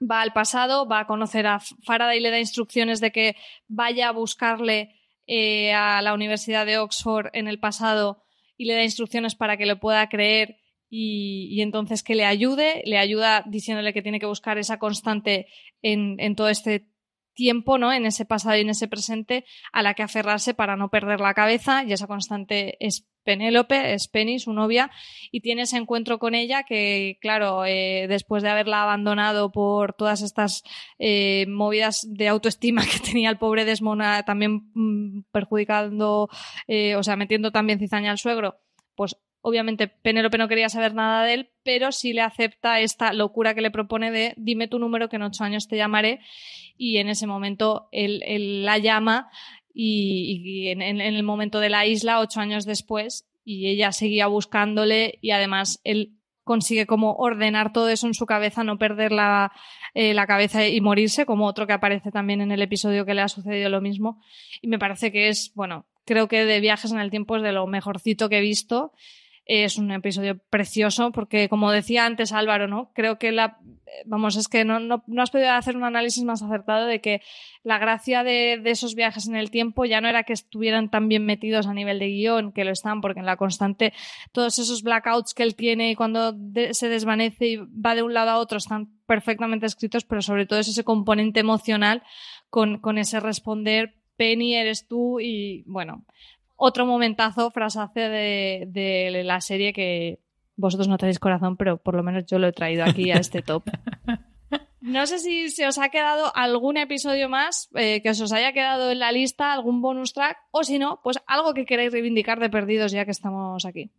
va al pasado, va a conocer a Faraday le da instrucciones de que vaya a buscarle eh, a la Universidad de Oxford en el pasado y le da instrucciones para que lo pueda creer y, entonces que le ayude, le ayuda diciéndole que tiene que buscar esa constante en, todo este tiempo, ¿no? En ese pasado y en ese presente a la que aferrarse para no perder la cabeza y esa constante es Penélope, es Penny, su novia, y tiene ese encuentro con ella que, claro, eh, después de haberla abandonado por todas estas eh, movidas de autoestima [LAUGHS] que tenía el pobre Desmona, también mm, perjudicando, eh, o sea, metiendo también cizaña al suegro, pues Obviamente Penélope no quería saber nada de él, pero sí le acepta esta locura que le propone de dime tu número que en ocho años te llamaré y en ese momento él, la llama y, en, el momento de la isla, ocho años después, y ella seguía buscándole y además él consigue como ordenar todo eso en su cabeza, no perder la, eh, la, cabeza y morirse, como otro que aparece también en el episodio que le ha sucedido lo mismo. Y me parece que es, bueno, creo que de viajes en el tiempo es de lo mejorcito que he visto es un episodio precioso porque, como decía antes Álvaro, ¿no? Creo que la... Vamos, es que no, no, has podido hacer un análisis más acertado de que la gracia de, de, esos viajes en el tiempo ya no era que estuvieran tan bien metidos a nivel de guion, que lo están, porque en la constante todos esos blackouts que él tiene cuando se desvanece y va de un lado a otro están perfectamente escritos, pero sobre todo es ese componente emocional con, con ese responder Penny, eres tú y bueno, otro momentazo, frasace de, de la serie que vosotros no tenéis corazón, pero por lo menos yo lo he traído aquí a este top. [LAUGHS] No sé si se os ha quedado algún episodio más eh, que os haya quedado en la lista, algún bonus track, o si no, pues algo que queréis reivindicar de perdidos ya que estamos aquí.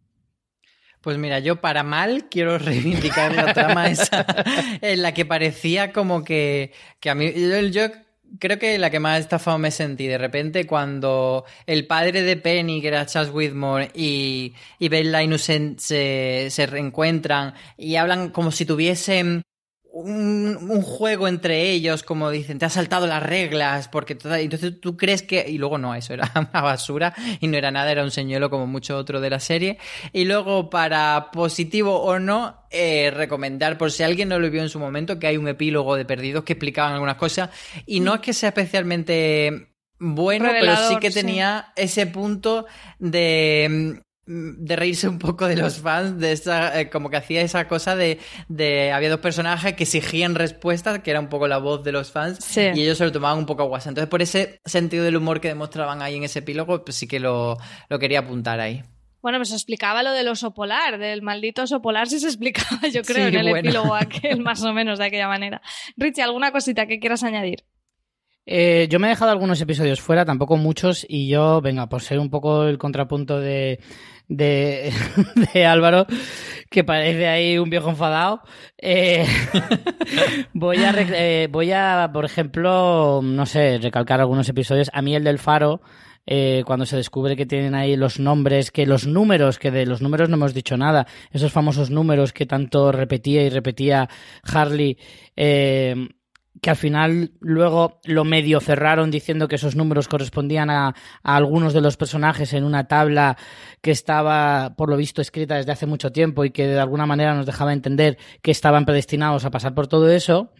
Pues mira, yo para mal quiero [LAUGHS] reivindicar la trama esa en la que parecía como que, que a mí yo, yo creo que la que más estafado me sentí de repente cuando el padre de Penny, que era Charles Whitmore, y, y Ben Linus se, se, reencuentran y hablan como si tuviesen un, un, juego entre ellos, como dicen, te has saltado las reglas, porque toda, entonces tú crees que, y luego no, eso era [LAUGHS] una basura y no era nada, era un señuelo como mucho otro de la serie. Y luego, para positivo o no, eh, recomendar, por si alguien no lo vio en su momento, que hay un epílogo de Perdidos que explicaban algunas cosas, y no es que sea especialmente bueno, pero sí que tenía sí. ese punto de de reírse un poco de los fans, de esa, eh, como que hacía esa cosa de, de, había dos personajes que exigían respuestas, que era un poco la voz de los fans, sí. y ellos se lo tomaban un poco a guasa. Entonces, por ese sentido del humor que demostraban ahí en ese epílogo, pues sí que lo, lo quería apuntar ahí. Bueno, pues explicaba lo del oso polar, del maldito oso polar, sí se explicaba, yo creo, sí, en el bueno. epílogo aquel, más o menos de aquella manera. Richie, ¿alguna cosita que quieras añadir? Eh, yo me he dejado algunos episodios fuera, tampoco muchos, y yo, venga, por ser un poco el contrapunto de, de, [LAUGHS] de Álvaro, que parece ahí un viejo enfadado, eh, [LAUGHS] voy, a, eh, voy a, por ejemplo, no sé, recalcar algunos episodios. A mí el del faro, eh, cuando se descubre que tienen ahí los nombres, que los números, que de los números no hemos dicho nada, esos famosos números que tanto repetía y repetía Harley, eh, que al final luego lo medio cerraron diciendo que esos números correspondían a, algunos de los personajes en una tabla que estaba, por lo visto, escrita desde hace mucho tiempo y que de alguna manera nos dejaba entender que estaban predestinados a pasar por todo eso.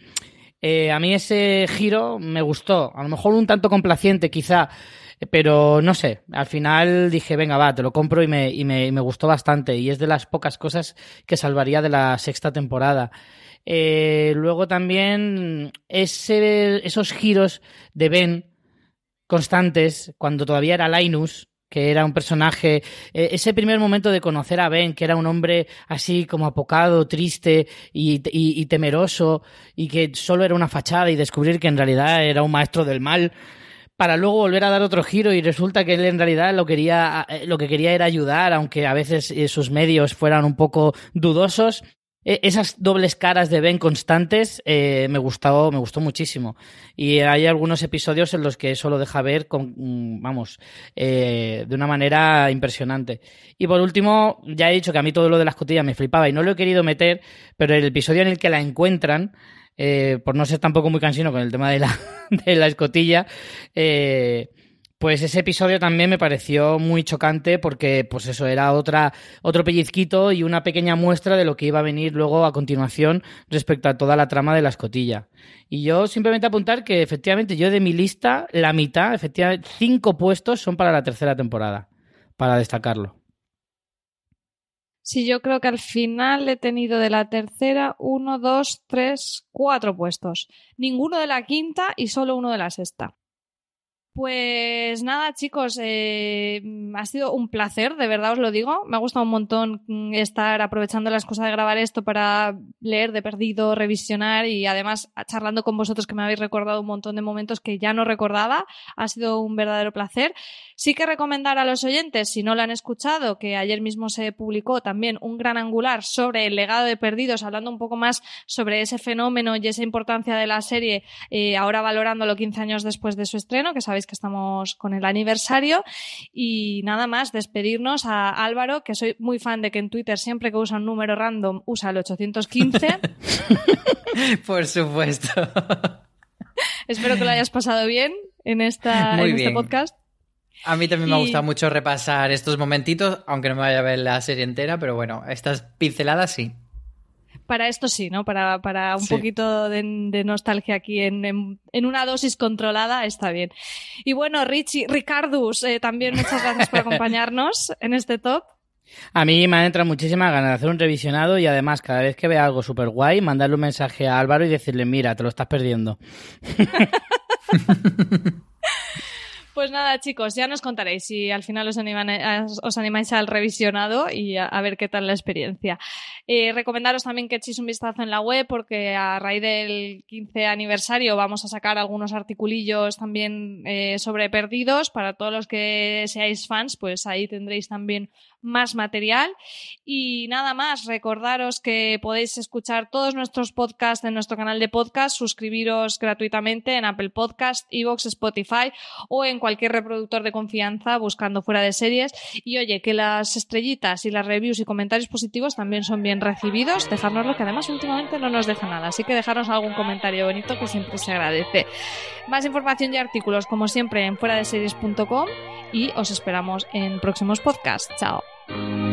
Eh, a mí ese giro me gustó, a lo mejor un tanto complaciente quizá, pero no sé, al final dije, venga, va, te lo compro y me, y me, me gustó bastante y es de las pocas cosas que salvaría de la sexta temporada. Eh, luego también ese, esos giros de Ben constantes, cuando todavía era Linus, que era un personaje, eh, ese primer momento de conocer a Ben, que era un hombre así como apocado, triste y, y, y, temeroso, y que solo era una fachada, y descubrir que en realidad era un maestro del mal, para luego volver a dar otro giro y resulta que él en realidad lo, quería, eh, lo que quería era ayudar, aunque a veces sus medios fueran un poco dudosos. Esas dobles caras de Ben constantes eh, me gustó me gustó muchísimo. Y hay algunos episodios en los que eso lo deja ver con vamos eh, de una manera impresionante. Y por último ya he dicho que a mí todo lo de la escotilla me flipaba y no lo he querido meter pero el episodio en el que la encuentran eh, por no ser tampoco muy cansino con el tema de la [LAUGHS] de la escotilla eh, pues ese episodio también me pareció muy chocante porque, pues eso, era otra, otro pellizquito y una pequeña muestra de lo que iba a venir luego a continuación respecto a toda la trama de la escotilla. Y yo simplemente apuntar que efectivamente yo de mi lista, la mitad, efectivamente, cinco puestos son para la tercera temporada, para destacarlo. Sí, yo creo que al final he tenido de la tercera uno, dos, tres, cuatro puestos. Ninguno de la quinta y solo uno de la sexta. Pues nada, chicos, eh, ha sido un placer, de verdad os lo digo. Me ha gustado un montón estar aprovechando las cosas de grabar esto para leer de perdido, revisionar y además charlando con vosotros que me habéis recordado un montón de momentos que ya no recordaba. Ha sido un verdadero placer. Sí que recomendar a los oyentes, si no lo han escuchado, que ayer mismo se publicó también un gran angular sobre el legado de perdidos, hablando un poco más sobre ese fenómeno y esa importancia de la serie, eh, ahora valorándolo 15 años después de su estreno, que sabéis que estamos con el aniversario. Y nada más, despedirnos a Álvaro, que soy muy fan de que en Twitter siempre que usa un número random usa el 815. [LAUGHS] Por supuesto. Espero que lo hayas pasado bien en, esta, muy en bien. este podcast. A mí también me ha gustado mucho repasar estos momentitos, aunque no me vaya a ver la serie entera, pero bueno, estas pinceladas sí. Para esto sí, ¿no? Para, para un Sí. poquito de, de nostalgia aquí en, en, en una dosis controlada está bien. Y bueno, Richie, Ricardus, eh, también muchas gracias por [LAUGHS] acompañarnos en este top. A mí me han entrado muchísimas ganas de hacer un revisionado y además cada vez que vea algo súper guay, mandarle un mensaje a Álvaro y decirle, mira, te lo estás perdiendo. [LAUGHS] Pues nada, chicos, ya nos contaréis si al final os, animan- a- os animáis al revisionado y a, a ver qué tal la experiencia. Eh, recomendaros también que echéis un vistazo en la web porque a raíz del 15 aniversario vamos a sacar algunos articulillos también eh, sobre perdidos. Para todos los que seáis fans, pues ahí tendréis también más material. Y nada más, recordaros que podéis escuchar todos nuestros podcasts en nuestro canal de podcast, suscribiros gratuitamente en Apple Podcast, Evox, Spotify o en cualquier reproductor de confianza buscando fuera de series. Y oye, que las estrellitas y las reviews y comentarios positivos también son bien recibidos. Dejárnoslo, que además últimamente no nos deja nada. Así que dejarnos algún comentario bonito que siempre se agradece. Más información y artículos, como siempre, en fuera de series.com y os esperamos en próximos podcasts. Chao. うん